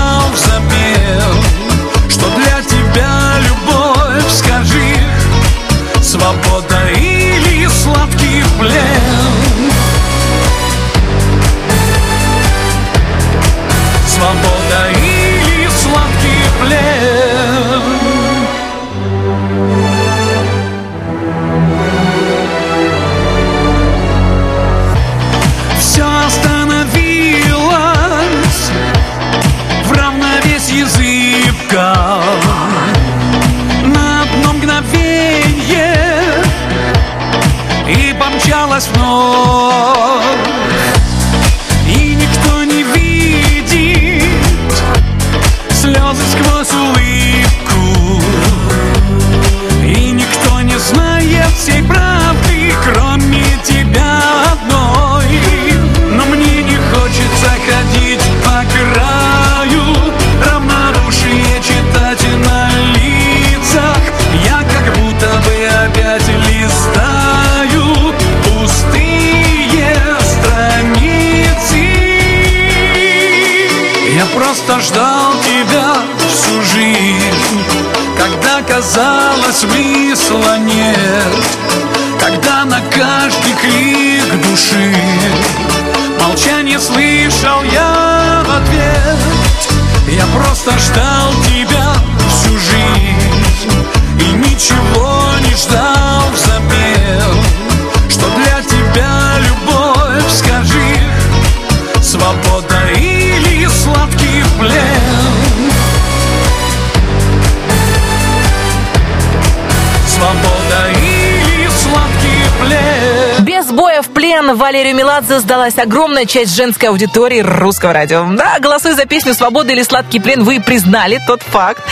[SPEAKER 13] смысла нет Когда на каждый крик души Молчание слышал я в ответ. Я просто ждал тебя всю жизнь И ничего
[SPEAKER 12] плен
[SPEAKER 1] Валерию Меладзе сдалась огромная часть женской аудитории русского радио. Да, голосуя за песню «Свобода» или «Сладкий плен», вы признали тот факт,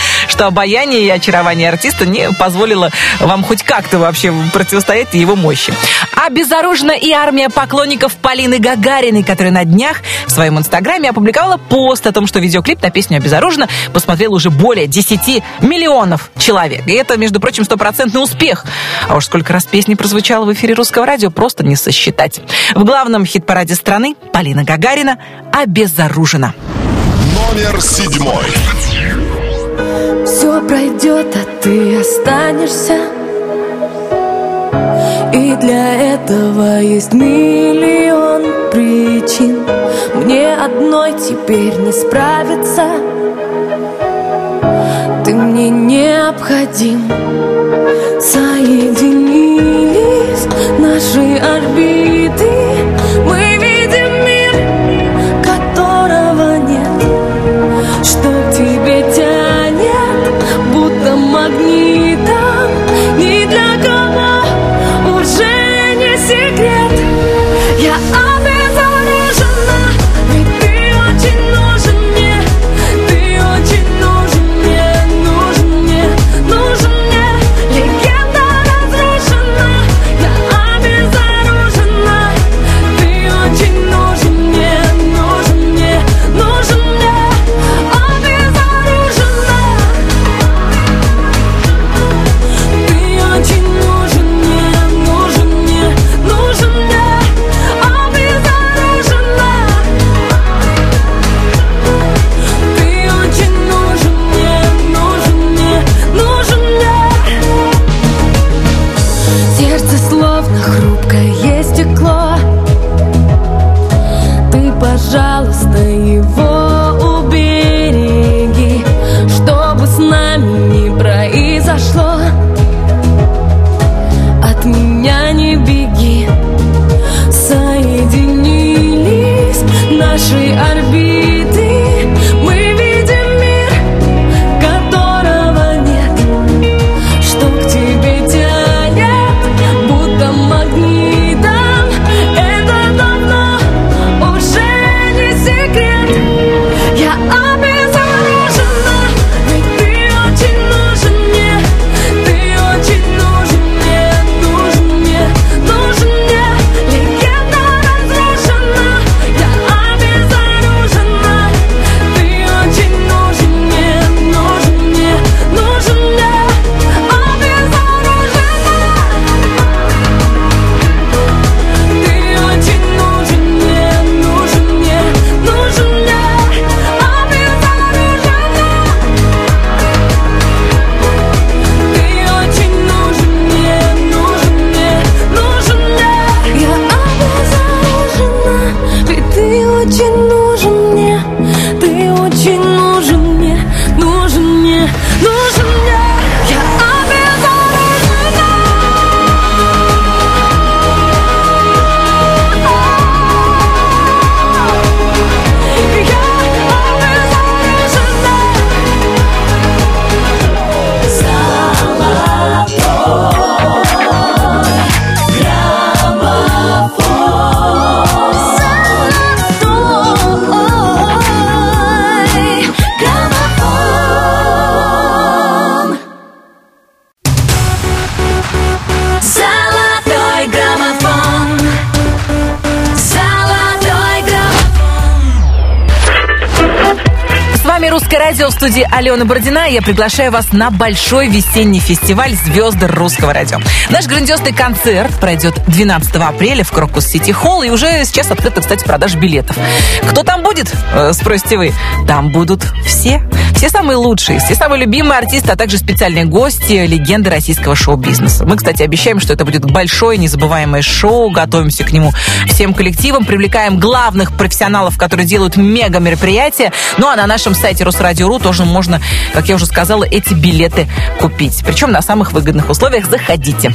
[SPEAKER 1] что обаяние и очарование артиста не позволило вам хоть как-то вообще противостоять его мощи. Обезоружена и армия поклонников Полины Гагариной, которая на днях в своем инстаграме опубликовала пост о том, что видеоклип на песню «Обезоружена» посмотрел уже более 10 миллионов человек. И это, между прочим, стопроцентный успех. А уж сколько раз песни прозвучала в эфире русского радио, просто не сосчитать. В главном хит-параде страны Полина Гагарина «Обезоружена».
[SPEAKER 2] Номер седьмой.
[SPEAKER 3] Все пройдет, а ты останешься. И для этого есть миллион причин. Мне одной теперь не справиться. Ты мне необходим. Соединились наши орбиты. Мы видим мир, которого нет. Что
[SPEAKER 1] студии Алена Бородина. Я приглашаю вас на большой весенний фестиваль «Звезды русского радио». Наш грандиозный концерт пройдет 12 апреля в Крокус Сити Холл. И уже сейчас открыта, кстати, продажа билетов. Кто там будет, э, спросите вы? Там будут все. Все самые лучшие, все самые любимые артисты, а также специальные гости, легенды российского шоу-бизнеса. Мы, кстати, обещаем, что это будет большое, незабываемое шоу. Готовимся к нему всем коллективом, привлекаем главных профессионалов, которые делают мега мероприятия. Ну а на нашем сайте Русрадио.ру тоже можно, как я уже сказала, эти билеты купить. Причем на самых выгодных условиях. Заходите.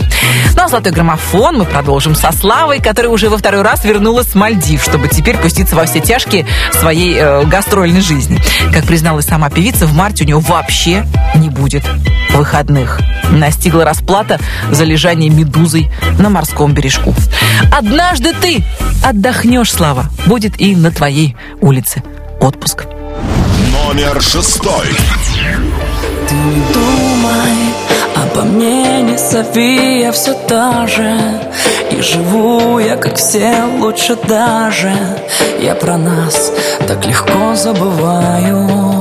[SPEAKER 1] Ну а «Золотой граммофон» мы продолжим со Славой, которая уже во второй раз вернулась с Мальдив, чтобы теперь пуститься во все тяжкие своей э, гастрольной жизни. Как призналась сама певица, в марте у нее вообще не будет выходных. Настигла расплата за лежание медузой на морском бережку. Однажды ты отдохнешь, Слава. Будет и на твоей улице отпуск.
[SPEAKER 2] Номер шестой.
[SPEAKER 3] Ты не думай обо мне, не зови, я все та же И живу я, как все, лучше даже Я про нас так легко забываю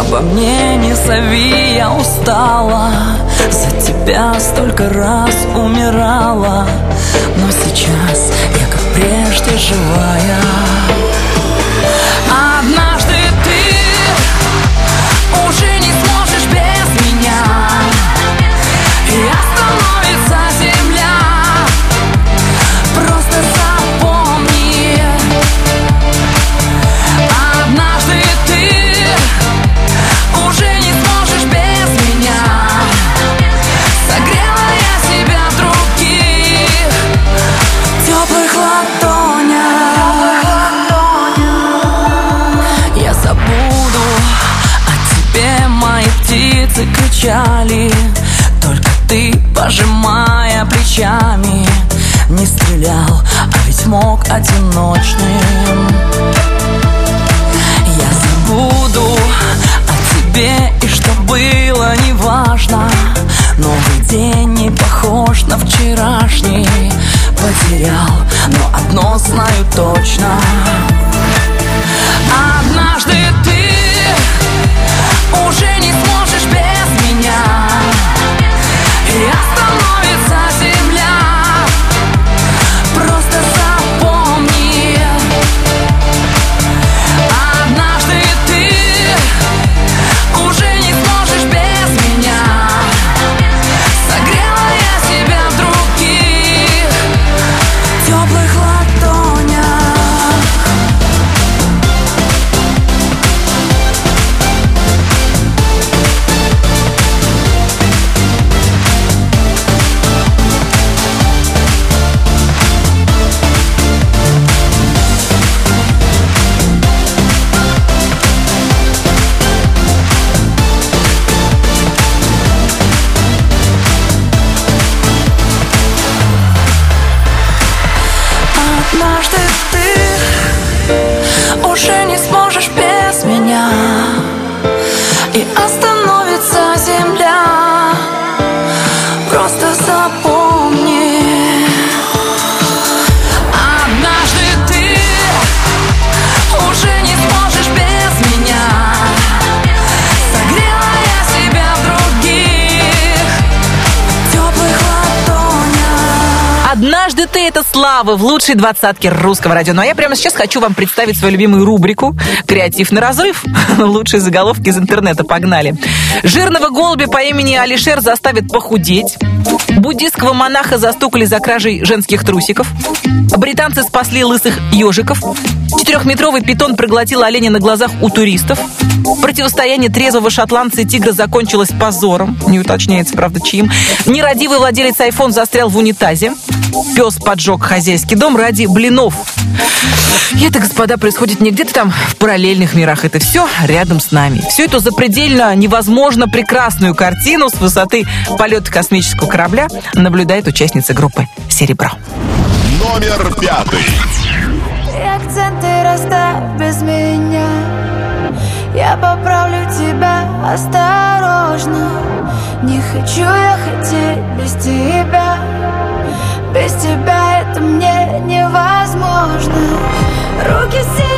[SPEAKER 3] обо мне, не зови, я устала. За тебя столько раз умирала. Но сейчас я, как прежде, живая кричали Только ты, пожимая плечами Не стрелял, а ведь мог одиночным. Я забуду о тебе и что было неважно Новый день не похож на вчерашний. Потерял, но одно знаю точно Однажды ты уже не сможешь без меня И остановится земля. Просто запомни. Однажды ты уже не сможешь без меня. Согрела я себя в других Теплых ладонях.
[SPEAKER 1] Однажды ты это слава в лучшей двадцатке русского радио. Ну а я прямо сейчас хочу вам представить свою любимую рубрику «Креатив на разрыв». Лучшие заголовки из интернета. Погнали. Жирного голубя по имени Алишер заставит похудеть. Буддистского монаха застукали за кражей женских трусиков. Британцы спасли лысых ежиков. Четырехметровый питон проглотил оленя на глазах у туристов. Противостояние трезвого шотландца и тигра закончилось позором. Не уточняется, правда, чьим. Нерадивый владелец iPhone застрял в унитазе. Пес поджег хозяйский дом ради блинов. И это, господа, происходит не где-то там в параллельных мирах. Это все рядом с нами. Все это запредельно невозможно прекрасную картину с высоты полета космического корабля наблюдает участница группы «Серебро».
[SPEAKER 2] Номер пятый.
[SPEAKER 6] И акценты расставь без меня Я поправлю тебя осторожно Не хочу я хотеть без тебя Без тебя это мне невозможно. Руки сильно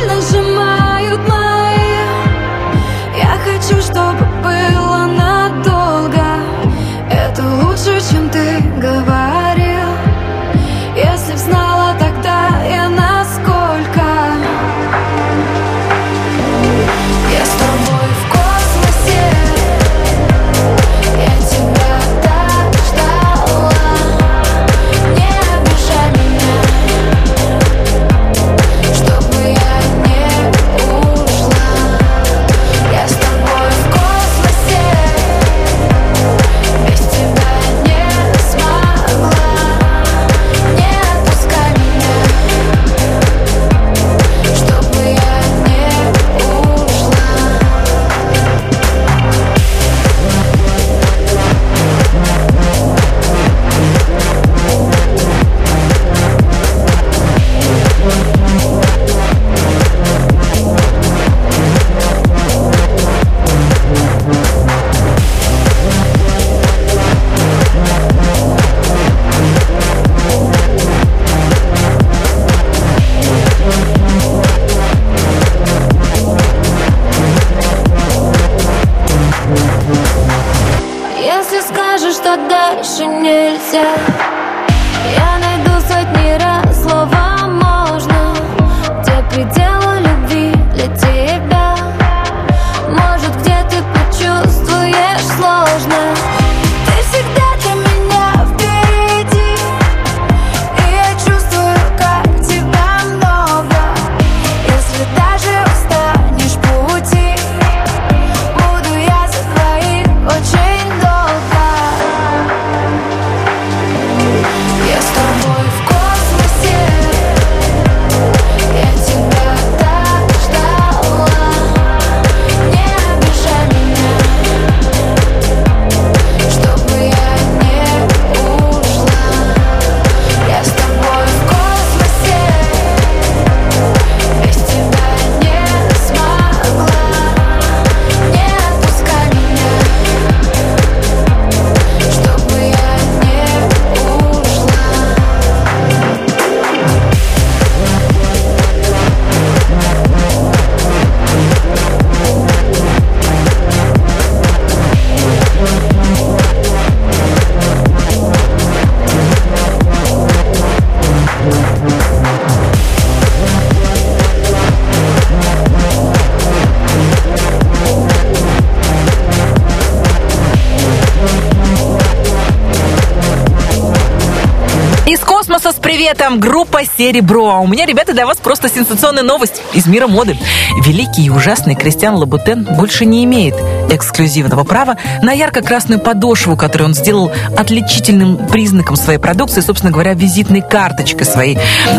[SPEAKER 1] «Серебро». А у меня, ребята, для вас просто сенсационная новость из мира моды. Великий и ужасный Кристиан Лабутен больше не имеет эксклюзивного права на ярко-красную подошву, которую он сделал отличительным признаком своей продукции, собственно говоря, визитной карточкой своей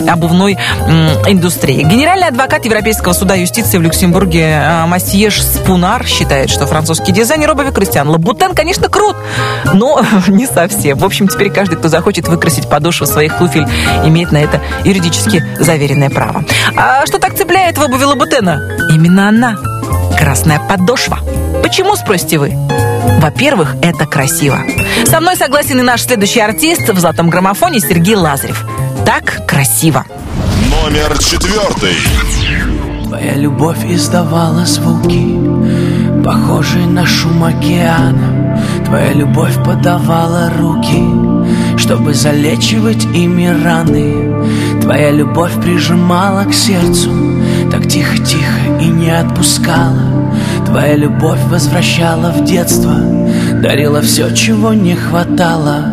[SPEAKER 1] обувной индустрии. Генеральный адвокат Европейского суда юстиции в Люксембурге а, Масьеш Спунар считает, что французский дизайнер обуви Кристиан Лабутен, конечно, крут, но не совсем. В общем, теперь каждый, кто захочет выкрасить подошву своих туфель, имеет на это юридически заверенное право. А что так цепляет в обуви Лабутена? Именно она. Красная подошва. Почему, спросите вы? Во-первых, это красиво. Со мной согласен и наш следующий артист в золотом граммофоне Сергей Лазарев. Так красиво.
[SPEAKER 2] Номер четвертый.
[SPEAKER 12] Твоя любовь издавала звуки, похожие на шум океана. Твоя любовь подавала руки, чтобы залечивать ими раны. Твоя любовь прижимала к сердцу, так тихо-тихо и не отпускала. Твоя любовь возвращала в детство, дарила все, чего не хватало.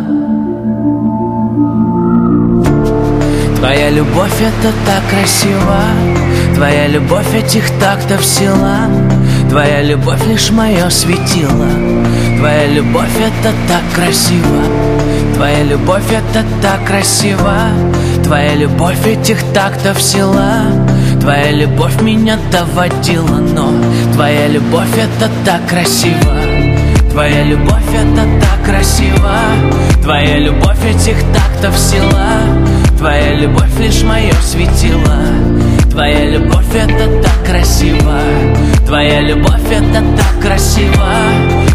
[SPEAKER 12] Твоя любовь это так красиво Твоя любовь этих тактов сила Твоя любовь лишь мое светило Твоя любовь это так красиво Твоя любовь это так красиво. Твоя любовь этих тактов сила. Твоя любовь меня доводила, но Твоя любовь это так красиво. Твоя любовь это так красиво. Твоя любовь этих тактов сила. Твоя любовь лишь мое светило. Твоя любовь это так красиво. Твоя любовь это так красиво.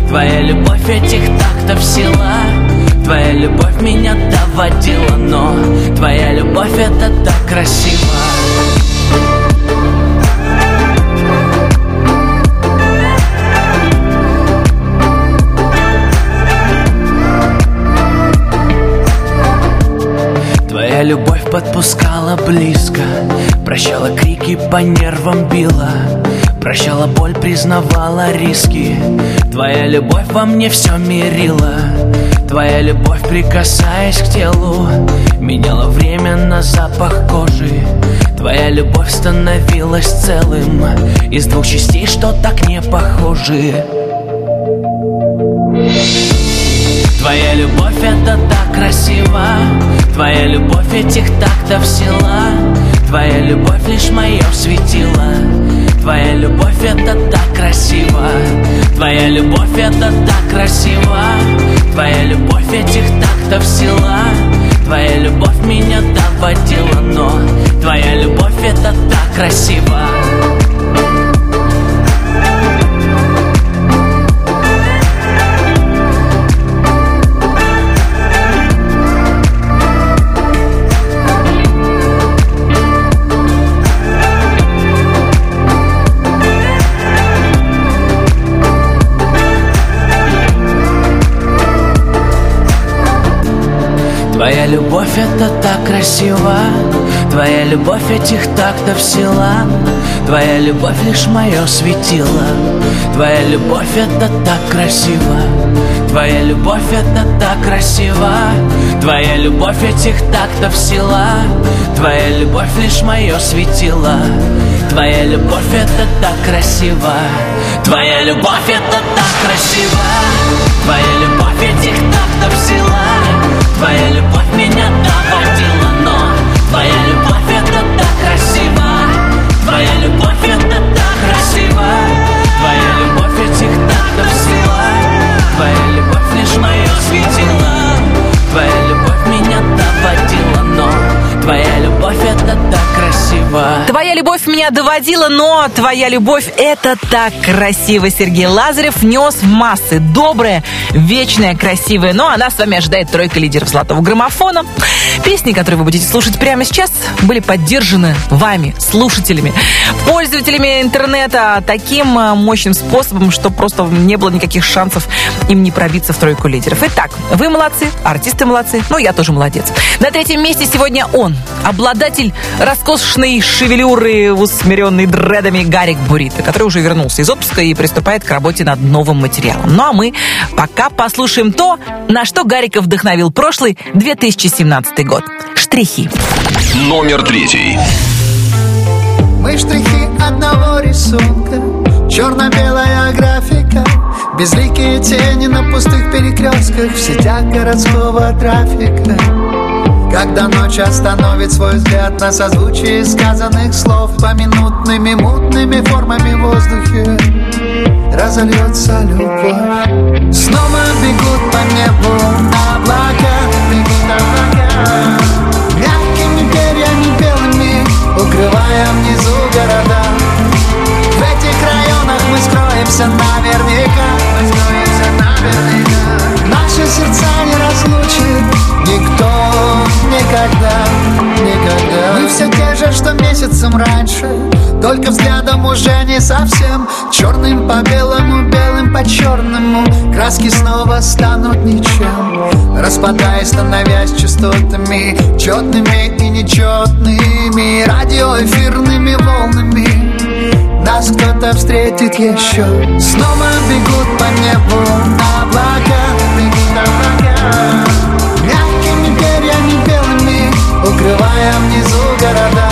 [SPEAKER 12] Твоя любовь этих тактов сила Твоя любовь меня доводила, но Твоя любовь это так красиво. Твоя любовь подпускала близко Прощала крики, по нервам била Прощала боль, признавала риски. Твоя любовь во мне все мерила Твоя любовь, прикасаясь к телу Меняла время на запах кожи. Твоя любовь становилась целым Из двух частей, что так не похожи. Твоя любовь это так красиво Твоя любовь этих тактов сила Твоя любовь лишь мое светило Твоя любовь это так красиво. Твоя любовь это так красиво. Твоя любовь этих тактов сила. Твоя любовь меня доводила, но Твоя любовь это так красиво Твоя любовь это так красиво Твоя любовь этих тактов сила Твоя любовь лишь мое светило Твоя любовь это так красиво Твоя любовь это так красиво Твоя любовь этих тактов сила Твоя любовь лишь мое светило Твоя любовь это так красиво Твоя любовь это так красиво Твоя любовь этих тактов сила Твоя любовь меня доводила, но Твоя любовь это так красиво. Твоя любовь это так красиво. Твоя любовь этих тактов сила. Твоя любовь лишь мое светило. Твоя любовь меня доводила, но Твоя любовь это так красиво
[SPEAKER 1] Твоя любовь меня доводила, но твоя любовь это так красиво. Сергей Лазарев нес в массы. Добрая, вечная, красивая. Ну, а нас с вами ожидает тройка лидеров золотого граммофона. Песни, которые вы будете слушать прямо сейчас, были поддержаны вами, слушателями, пользователями интернета таким э, мощным способом, что просто не было никаких шансов им не пробиться в тройку лидеров. Итак, вы молодцы, артисты молодцы, ну, я тоже молодец. На третьем месте сегодня он, обладатель роскошной шевелюры, усмиренной дредами Гарик Бурита, который уже вернулся из отпуска и приступает к работе над новым материалом. Ну а мы пока послушаем то, на что Гарика вдохновил прошлый 2017 год. Штрихи.
[SPEAKER 2] Номер третий.
[SPEAKER 14] Мы штрихи одного рисунка Черно-белая графика Безликие тени на пустых перекрестках В сетях городского трафика когда ночь остановит свой взгляд на созвучие сказанных слов Поминутными мутными формами в воздухе Разольется любовь. Снова бегут по небу облака Бегут облака. Мягкими перьями белыми Укрывая внизу города. В этих районах мы скроемся наверняка Мы скроемся наверняка Наши сердца не разлучит Никто никогда, никогда. Мы все те же, что месяцем раньше Только взглядом уже не совсем. Черным по белому, белым по черному Краски снова станут ничем. Распадаясь, становясь частотами Четными и нечетными Радиоэфирными волнами Нас кто-то встретит еще Снова бегут по небу облака Мягкими перьями белыми Укрывая внизу города.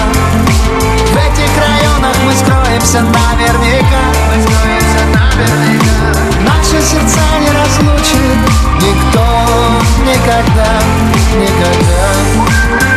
[SPEAKER 14] В этих районах мы скроемся наверняка. Мы скроемся наверняка. Наши сердца не разлучит Никто никогда, никогда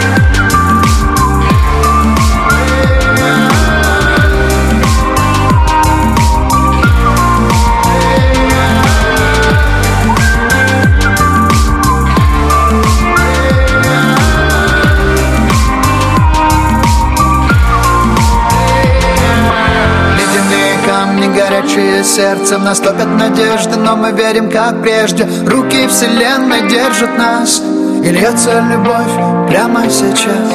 [SPEAKER 14] камни, горячие сердцем Наступят надежды, но мы верим, как прежде. Руки вселенной держат нас И льется любовь прямо сейчас.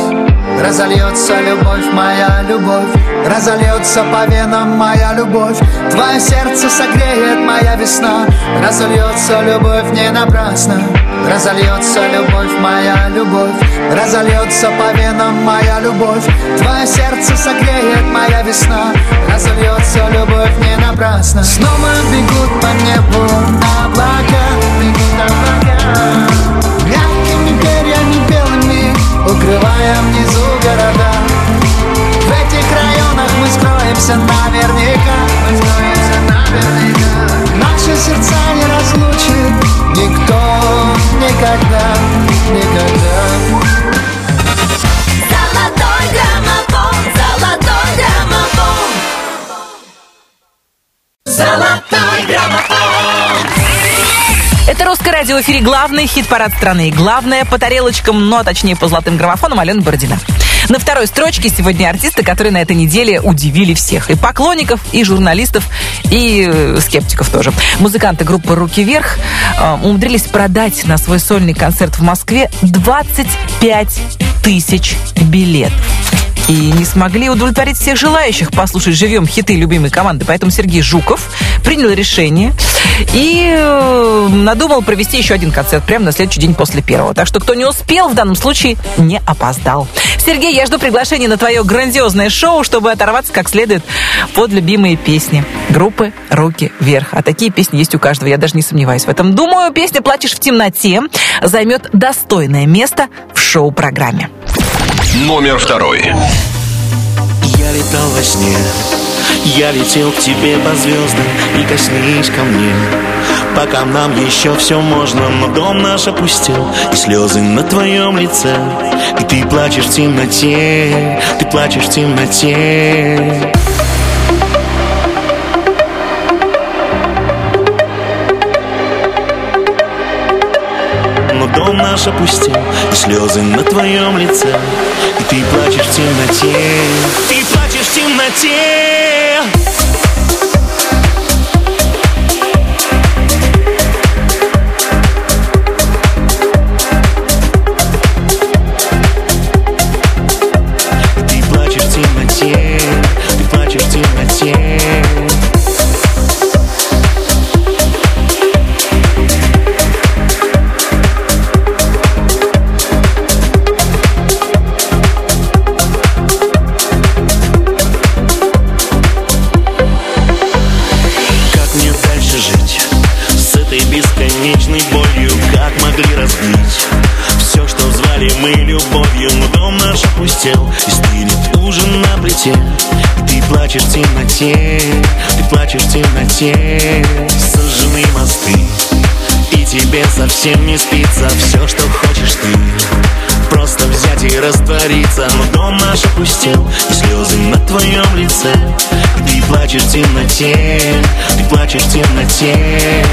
[SPEAKER 14] Разольется любовь, моя любовь Разольется по венам моя любовь. Твое сердце согреет моя весна Разольется любовь не напрасно Разольется любовь, моя любовь. Разольется по венам моя любовь. Твое сердце согреет моя весна. Разольется любовь не напрасно. Снова бегут по небу облака. Бегут облака. Мягкими перьями белыми Укрывая внизу города. В этих районах мы скроемся наверняка. Мы скроемся Наши сердца не разлучит Никто никогда, никогда
[SPEAKER 6] Золотой граммофон, золотой граммофон. Золотой граммофон.
[SPEAKER 1] Это русское радио в эфире главный хит-парад страны. И главное по тарелочкам, но точнее по золотым граммофонам Алена Бородина. На второй строчке сегодня артисты, которые на этой неделе удивили всех. И поклонников, и журналистов, и э, скептиков тоже. Музыканты группы «Руки вверх» э, умудрились продать на свой сольный концерт в Москве 25 тысяч билетов. И не смогли удовлетворить всех желающих послушать живьем хиты любимой команды. Поэтому Сергей Жуков принял решение и э, надумал провести еще один концерт прямо на следующий день после первого. Так что кто не успел, в данном случае не опоздал. Сергей, я жду приглашения на твое грандиозное шоу, чтобы оторваться как следует под любимые песни группы «Руки вверх». А такие песни есть у каждого, я даже не сомневаюсь в этом. Думаю, песня «Плачешь в темноте» займет достойное место в шоу-программе.
[SPEAKER 2] Номер второй.
[SPEAKER 15] Я летал во сне, я летел к тебе по звездам И коснись ко мне. Пока нам еще все можно Но дом наш опустел И слезы на твоем лице. И ты плачешь в темноте Ты плачешь в темноте дом наш опустел И слезы на твоем лице. И ты плачешь в темноте. Ты плачешь в темноте опустел и ужин на плите. Ты плачешь в темноте, ты плачешь в темноте. Сожжены мосты, и тебе совсем не спится все, что хочешь ты. Просто взять и раствориться Но дом наш опустел И слезы на твоем лице ты плачешь в темноте Ты плачешь в темноте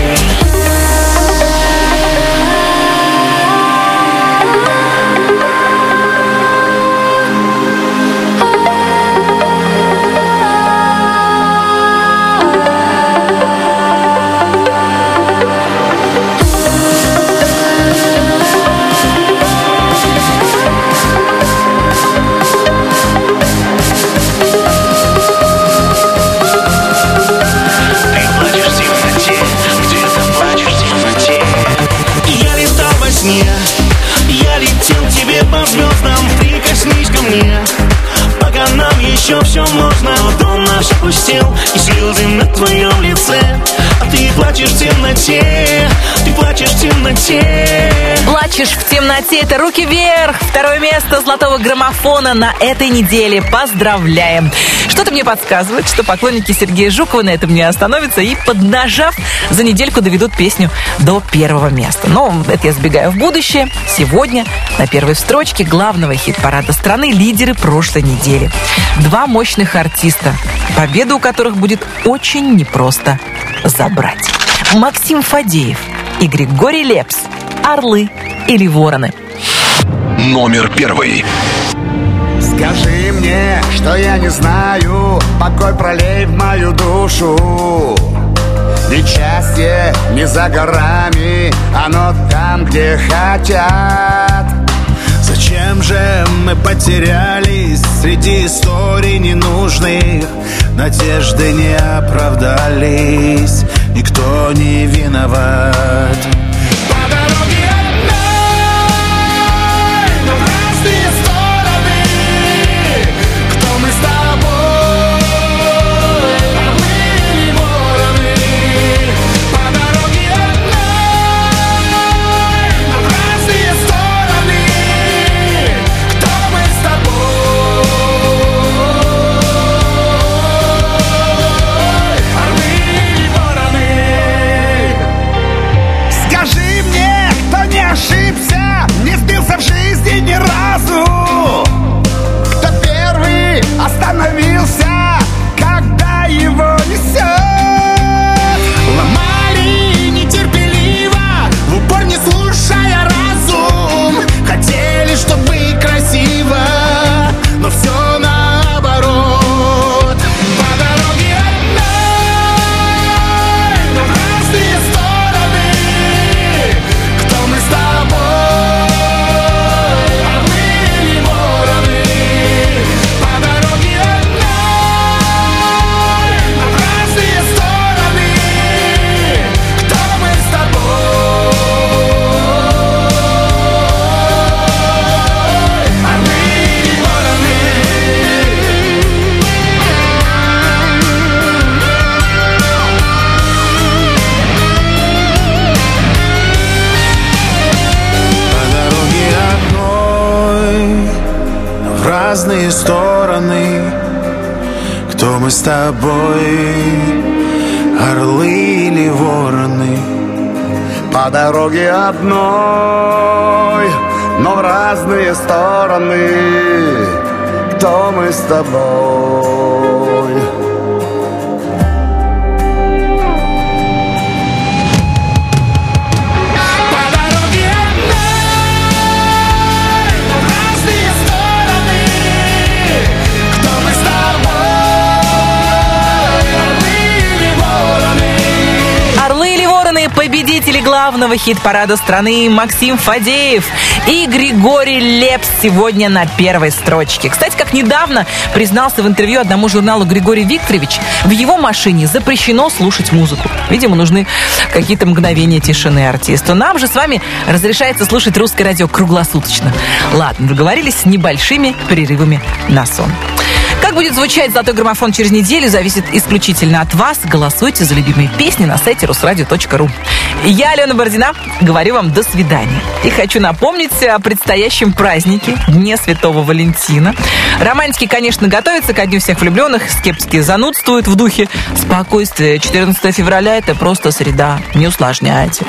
[SPEAKER 15] Плачешь в темноте,
[SPEAKER 1] это руки вверх. Второе место золотого граммофона на этой неделе. Поздравляем. Что-то мне подсказывает, что поклонники Сергея Жукова на этом не остановятся и, поднажав, за недельку доведут песню до первого места. Но это я сбегаю в будущее. Сегодня на первой строчке главного хит-парада страны лидеры прошлой недели. Два мощных артиста, победу у которых будет очень непросто забрать. Максим Фадеев и Григорий Лепс. Орлы или вороны.
[SPEAKER 2] Номер первый.
[SPEAKER 11] Скажи мне, что я не знаю Покой пролей в мою душу Ведь счастье не за горами Оно там, где хотят Зачем же мы потерялись Среди историй ненужных Надежды не оправдались Никто не виноват одной, но в разные стороны. Кто мы с тобой
[SPEAKER 1] победители главного хит-парада страны Максим Фадеев и Григорий Лепс сегодня на первой строчке. Кстати, как недавно признался в интервью одному журналу Григорий Викторович, в его машине запрещено слушать музыку. Видимо, нужны какие-то мгновения тишины артисту. Нам же с вами разрешается слушать русское радио круглосуточно. Ладно, договорились с небольшими перерывами на сон. Будет звучать «Золотой граммофон» через неделю, зависит исключительно от вас. Голосуйте за любимые песни на сайте русрадио.ру. Я, Алена Бородина, говорю вам до свидания. И хочу напомнить о предстоящем празднике, Дне Святого Валентина. Романтики, конечно, готовятся ко Дню всех влюбленных, скептики занудствуют в духе спокойствия. 14 февраля – это просто среда, не усложняйте.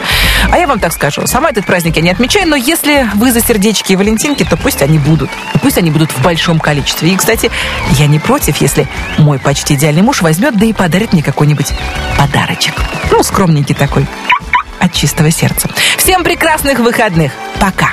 [SPEAKER 1] А я вам так скажу, сама этот праздник я не отмечаю, но если вы за сердечки и валентинки, то пусть они будут. Пусть они будут в большом количестве. И, кстати, я не против, если мой почти идеальный муж возьмет, да и подарит мне какой-нибудь подарочек. Ну, скромненький такой, от чистого сердца. Всем прекрасных выходных. Пока.